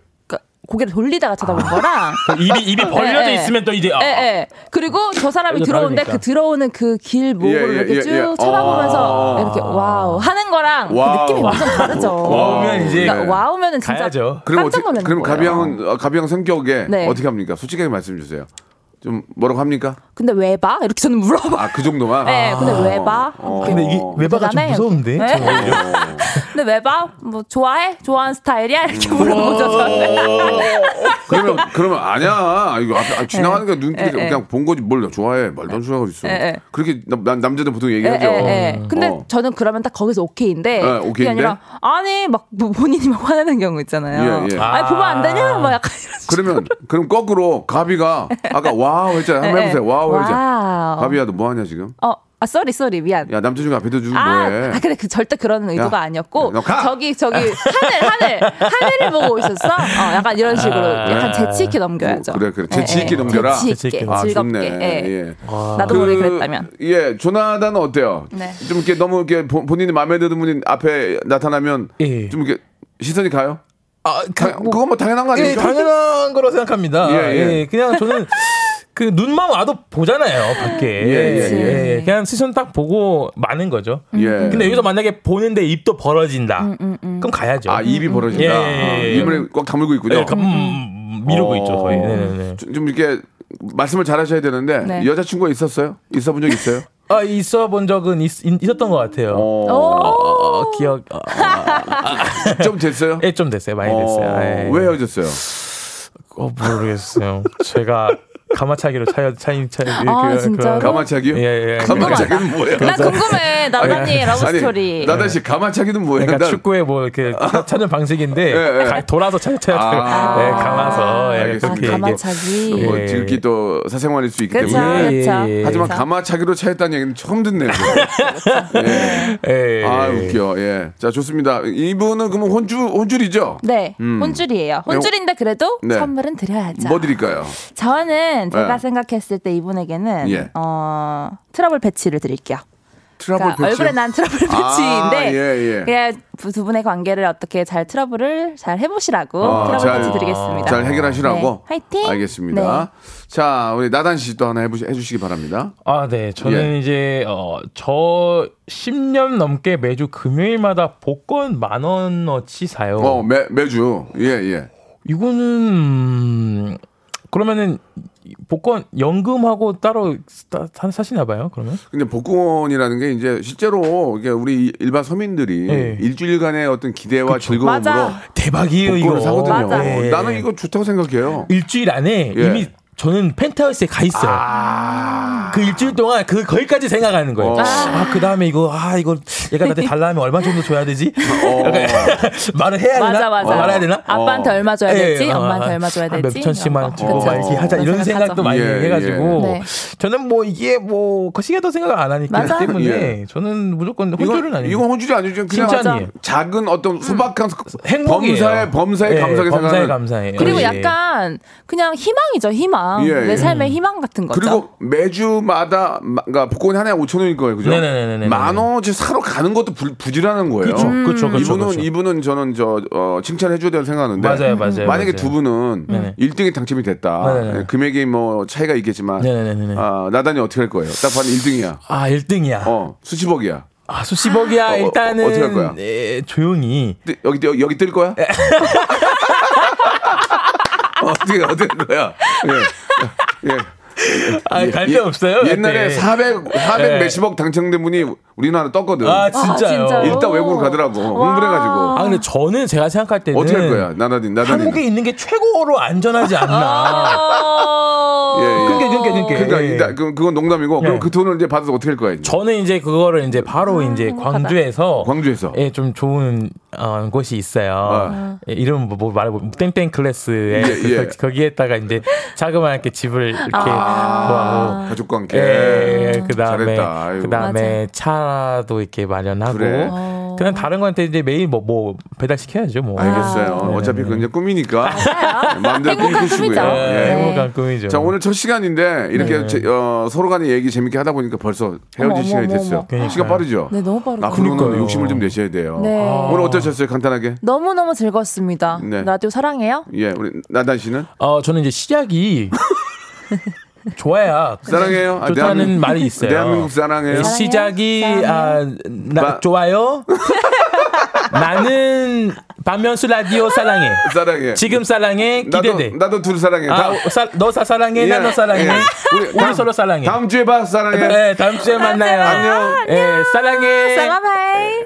S4: 고개를 돌리다가 쳐다본 거랑
S3: 입이 입이 벌려져
S4: 예, 예.
S3: 있으면 또 이제 아,
S4: 예, 예. 그리고 저 사람이
S3: 이거
S4: 들어오는데. 그 들어오는 그길
S1: 예, 예,
S4: 이렇게
S1: 예,
S4: 쭉
S1: 예.
S4: 쳐다보면서
S1: 어.
S4: 이렇게 wow 하는 거랑
S1: wow.
S4: 그 느낌이 완전 다르죠.
S3: wow면 이제
S4: 그러니까 wow면은 진짜
S3: 가야죠.
S1: 그럼 어떻게, 그럼. 가비양은 어, 가비양 성격에
S4: 네.
S1: 어떻게 합니까? 솔직하게 말씀해 주세요. 좀 뭐라고 합니까?
S4: 근데 왜 봐? 이렇게 저는 물어봐.
S1: 아 그 정도만.
S4: 네, 근데 왜 봐?
S1: 어.
S3: 근데 이게 왜 봐가 좀
S4: 대단해.
S3: 무서운데.
S4: 네. 근데 왜 봐? 뭐 좋아해? 좋아하는 스타일이야? 이렇게 물어보죠. 저는.
S1: 그러면 그러면 아니야. 이거 앞에 아, 지나가니까 눈길이
S4: 예, 예.
S1: 그냥 본 거지 뭘 좋아해. 말도 안 좋아하고 있어.
S4: 예, 예.
S1: 그렇게 남, 남- 남자들 보통
S4: 예,
S1: 얘기하죠.
S4: 예, 예. 근데
S1: 어.
S4: 저는 그러면 딱 거기서 오케이인데
S1: 네,
S4: 그게
S1: 오케이인데?
S4: 아니라 아니 막뭐 본인이 막 화내는 경우 있잖아요.
S1: 예, 예.
S4: 아니 보면 안 되냐? 막 약간 이런. 식으로.
S1: 그러면 그럼 거꾸로 가비가 아까 wow 했잖아. 한번
S4: 예,
S1: 해보세요.
S4: 예. wow. wow.
S1: 가비야 너 뭐 하냐 지금?
S4: 어, 아 sorry sorry 미안.
S1: 야 남자친구 앞에 두고
S4: 아,
S1: 뭐해?
S4: 아, 근데 그 절대 그런 의도가
S1: 야,
S4: 아니었고
S1: 너 가!
S4: 저기 저기 하늘 하늘 하늘을 보고 있었어. 어, 약간 이런 식으로 약간 재치 있게 넘겨야죠.
S1: 그래, 그래. 재치 있게 넘겨라?
S4: 재치 있게.
S1: 아
S4: 즐겁게.
S1: 좋네.
S4: 예.
S1: 예.
S4: 나도 모르게 그랬다면.
S1: 예, 조나단은 어때요?
S4: 네.
S1: 좀 이렇게 너무 이렇게 본- 본인이 마음에 드는 분이 앞에 나타나면
S3: 예.
S1: 좀 이렇게 시선이 가요?
S3: 아,
S1: 당- 그건 뭐 당연한 거
S3: 예,
S1: 아니에요?
S3: 당연한 거라고 생각합니다.
S1: 예,
S3: 예,
S1: 예.
S3: 그냥 저는 그 눈만 와도 보잖아요, 밖에.
S1: 예, 예,
S3: 예, 그냥 시선 딱 보고 마는 거죠.
S1: 예.
S3: 근데 여기서 만약에 보는데 입도 벌어진다.
S4: 음,
S3: 그럼 가야죠.
S1: 아 입이 벌어진다.
S3: 예, 예,
S1: 아,
S3: 예.
S1: 입을 꽉 다물고 있군요.
S3: 예, 가- 음, 미루고
S1: 어.
S3: 있죠, 거의. 네네네.
S1: 좀, 좀 이렇게 말씀을 잘 하셔야 되는데
S4: 네.
S1: 여자친구가 있었어요? 있어 본 적 있어요?
S3: 아, 있어 본 적은 있, 었던 것 같아요.
S1: 어,
S3: 어, 기억, 어,
S1: 좀 됐어요?
S3: 예, 좀 됐어요. 많이 됐어요.
S1: 어,
S3: 예.
S1: 왜 헤어졌어요?
S3: 어, 모르겠어요. 제가 감아차기로 차여, 차인, 차,
S4: 아, 진짜로?
S1: 감아차기요?
S3: 예, 예.
S1: 감아차기는 뭐예요?
S4: 나 궁금해 나단님 러브 스토리.
S1: 나단 씨 감아차기는 뭐예요?
S3: 그러니까
S1: 난-
S3: 축구에 뭐 이렇게 차는 방식인데
S1: 예, 예.
S3: 가- 돌아서 차, 차,
S1: 아.
S3: 예, 감아서 예,
S1: 알겠습니다.
S4: 아,
S3: 그렇게
S4: 감아차기.
S1: 뭐
S3: 예.
S1: 지극히 또 사생활일 수 있기
S4: 그렇죠,
S1: 때문에.
S3: 예,
S4: 그렇죠.
S3: 예, 예.
S1: 하지만
S4: 그래서.
S1: 감아차기로 차였다는 얘기는 처음 듣네요. 예.
S3: 예, 예.
S1: 아 웃겨. 예. 자 좋습니다. 이분은 그러면 혼쭐 혼쭐이죠?
S4: 네, 혼쭐이에요. 혼쭐인데 그래도
S1: 네.
S4: 선물은 드려야죠.
S1: 뭐 드릴까요?
S4: 저는 제가
S1: 네.
S4: 생각했을 때 이분에게는
S1: 예.
S4: 어, 트러블 패치를 드릴게요.
S1: 트러블
S4: 그러니까. 얼굴에 난 트러블
S1: 아,
S4: 패치인데
S1: 예, 예.
S4: 그냥 두- 두 분의 관계를 어떻게 잘 트러블을 잘 해보시라고
S1: 어,
S4: 트러블
S1: 잘-
S4: 패치 드리겠습니다.
S1: 잘 해결하시라고.
S4: 네. 화이팅.
S1: 알겠습니다. 자 우리 나단 씨 또 하나 해보시, 해주시기 바랍니다.
S3: 아, 네. 저는
S1: 예.
S3: 이제 어, 저 10년 넘게 매주 금요일마다 복권 만 원어치 사요.
S1: 어 매, 매주 예 예.
S3: 이거는 음, 그러면은 복권 연금하고 따로 사, 사시나 봐요. 그러면?
S1: 근데 복권이라는 게 이제 실제로 이게 우리 일반 서민들이
S3: 예.
S1: 일주일간의 어떤 기대와 즐거움으로
S4: 맞아.
S3: 대박이에요, 이거.
S1: 사거든요.
S4: 맞아.
S3: 예.
S1: 나는 이거 좋다고 생각해요.
S3: 일주일 안에
S1: 예.
S3: 이미 저는 펜트하우스에 가 있어요. 그 일주일 동안 그 거기까지 생각하는 거예요.
S1: 어.
S3: 아, 그 다음에 이거 아 이거 얘가 나한테 달라 하면 얼마 정도 줘야 되지? 약간 말을 해야 되나?
S4: 맞아 맞아.
S3: 어, 말해야 되나?
S4: 아빠한테 얼마 줘야 되지?
S3: 예, 어,
S4: 엄마한테 얼마 줘야
S3: 한
S4: 되지?
S3: 몇 천씩만
S4: 이런 거.
S3: 주고. 말기 하자 이런 생각도. 많이
S1: 예,
S3: 해가지고
S4: 예. 네.
S3: 저는 뭐 이게 뭐 거시기도 생각을 안 하기
S4: 맞아.
S3: 때문에
S1: 예.
S3: 저는 무조건 혼줄은 아니에요.
S1: 이건 혼줄이 아니죠. 그냥. 작은 어떤 소박한
S3: 행복이에요.
S1: 범사에 범사에
S3: 예,
S1: 감사하게 생각하는
S3: 감사해.
S4: 그리고
S3: 예.
S4: 약간 그냥 희망이죠 희망.
S1: 예,
S4: 내
S1: 예.
S4: 삶의 희망 같은 거죠.
S1: 그리고 매주마다 마- 그러니까 복권이 하나에 5천 원일 거예요, 그죠?
S3: 네네네네네.
S1: 만 원어치 사러 가는 것도 부, 부지런한 거예요.
S3: 그렇죠, 그렇죠, 그렇죠.
S1: 이분은
S3: 그렇죠.
S1: 이분은 저는 저 어, 칭찬해줘야 된다고 생각하는데
S3: 맞아요, 맞아요,
S1: 만약에
S3: 맞아요.
S1: 두 분은
S3: 네네.
S1: 1등이 당첨이 됐다.
S3: 네네네.
S1: 금액이 뭐 차이가 있겠지만
S3: 네네네네.
S1: 아, 나단이 어떻게 할 거예요? 딱 봐도 1등이야.
S3: 아 1등이야.
S1: 어, 수십억이야.
S3: 아 수십억이야
S1: 어, 어,
S3: 일단은
S1: 어 떻게 할 거야?
S3: 예, 조용히
S1: 뜨- 여기, 여기 뜰 거야? 어, 어떻게 어떻게 할 거야? 예. 예.
S3: 아, 갈데 없어요.
S1: 옛날에
S3: 그때.
S1: 400, 400
S3: 네.
S1: 몇십억 당첨된 분이 우리나라 떴거든.
S3: 아, 진짜요?
S4: 진짜요?
S1: 일단 외국으로 가더라고. 홍보해가지고.
S3: 아, 근데 저는 제가 생각할 때는
S1: 어떻게 할 거야? 나다니, 나다니.
S3: 한국에 있는 게 최고로 안전하지 않나.
S1: 예, 예.
S3: 그러니까, 그러니까, 그러니까.
S1: 그러니까
S3: 예.
S1: 그, 그건 농담이고 그럼
S3: 네.
S1: 그 돈을 이제 받아서 어떻게 할 거야? 이제?
S3: 저는 이제 그거를 이제 바로 이제 광주에서
S1: 광주에서.
S3: 예, 좀 좋은 어, 곳이 있어요.
S1: 아.
S3: 예, 이름 뭐, 뭐 말해 땡땡 클래스에
S1: 예,
S3: 그,
S1: 예.
S3: 거- 거기에다가 이제 자그마하게 집을 이렇게 구하고
S1: 가족과 함께.
S3: 예, 그다음에. 그다음에 차도 이렇게 마련하고
S1: 그래.
S3: 그냥 다른 거한테 이제 매일 뭐, 뭐 배달 시켜야죠, 뭐.
S1: 알겠어요.
S3: 네,
S1: 어차피
S3: 네,
S1: 그건 이제 꿈이니까. 마음대로
S4: 행복한
S1: 꿈꾸시고요. 예.
S3: 네,
S4: 네.
S3: 행복한 꿈이죠.
S1: 자 오늘 첫 시간인데 이렇게
S3: 네.
S1: 제- 어, 서로 간에 얘기 재밌게 하다 보니까 벌써 헤어질
S4: 어머,
S1: 시간이 됐어요.
S4: 어머.
S3: 그러니까요.
S1: 시간 빠르죠?
S4: 네, 너무 빠르다.
S1: 앞으로는
S3: 그러니까요.
S1: 욕심을 좀 내셔야 돼요.
S4: 네.
S1: 오늘 어떠셨어요? 간단하게.
S4: 너무 너무 즐거웠습니다.
S1: 네.
S4: 라디오 사랑해요.
S1: 예, 우리 나단 씨는
S3: 어, 저는 이제 시작이 좋아야
S1: 사랑해요. 아,
S3: 좋다는
S1: 대한민국-
S3: 말이 있어요.
S1: 대한민국 사랑해요.
S3: 네, 시작이 아, 나,
S1: 마-
S3: 좋아요. 나는 박명수 라디오 사랑해.
S1: 사랑해.
S3: 지금 사랑해 기대돼.
S1: 나도 나도 둘 사랑해.
S3: 아, 사, 너 사, 사랑해,
S1: 예,
S3: 나너 사랑해.
S1: 예.
S3: 우리,
S1: 다음-
S3: 서로 사랑해.
S1: 다음 주에 봐 사랑해.
S3: 네, 다음 주에 만나요.
S1: 안녕.
S3: 예, 사랑해.
S4: 사랑해.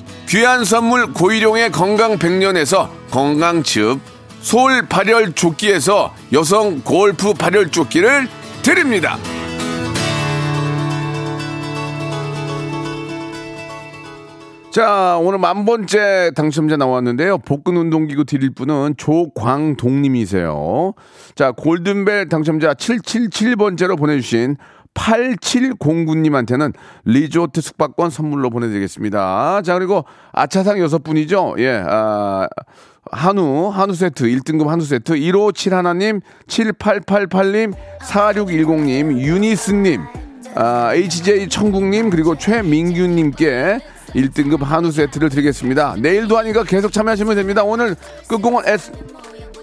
S1: 귀한 선물 고일용의 건강 백년에서 건강즙. 솔 발열 조끼에서 여성 골프 발열 조끼를 드립니다. 자, 오늘 만 번째 당첨자 나왔는데요. 복근 운동기구 드릴 분은 조광동님이세요. 자, 골든벨 당첨자 777번째로 보내주신 8709님한테는 리조트 숙박권 선물로 보내드리겠습니다. 자, 그리고 아차상 여섯 분이죠. 예, 아, 한우, 한우 세트, 1등급 한우 세트, 1571님, 7888님, 4610님, 유니스님, 아, HJ 청국님, 그리고 최민규님께 1등급 한우 세트를 드리겠습니다. 내일도 하니까 계속 참여하시면 됩니다. 오늘 끝공은 S,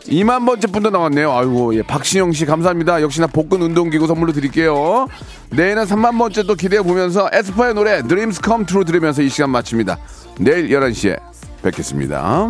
S1: 2만 번째 분도 나왔네요. 아이고, 예, 박신영 씨 감사합니다. 역시나 복근 운동기구 선물로 드릴게요. 내일은 3만 번째 또 기대해 보면서 에스파의 노래 Dreams Come True 들으면서 이 시간 마칩니다. 내일 11시에 뵙겠습니다.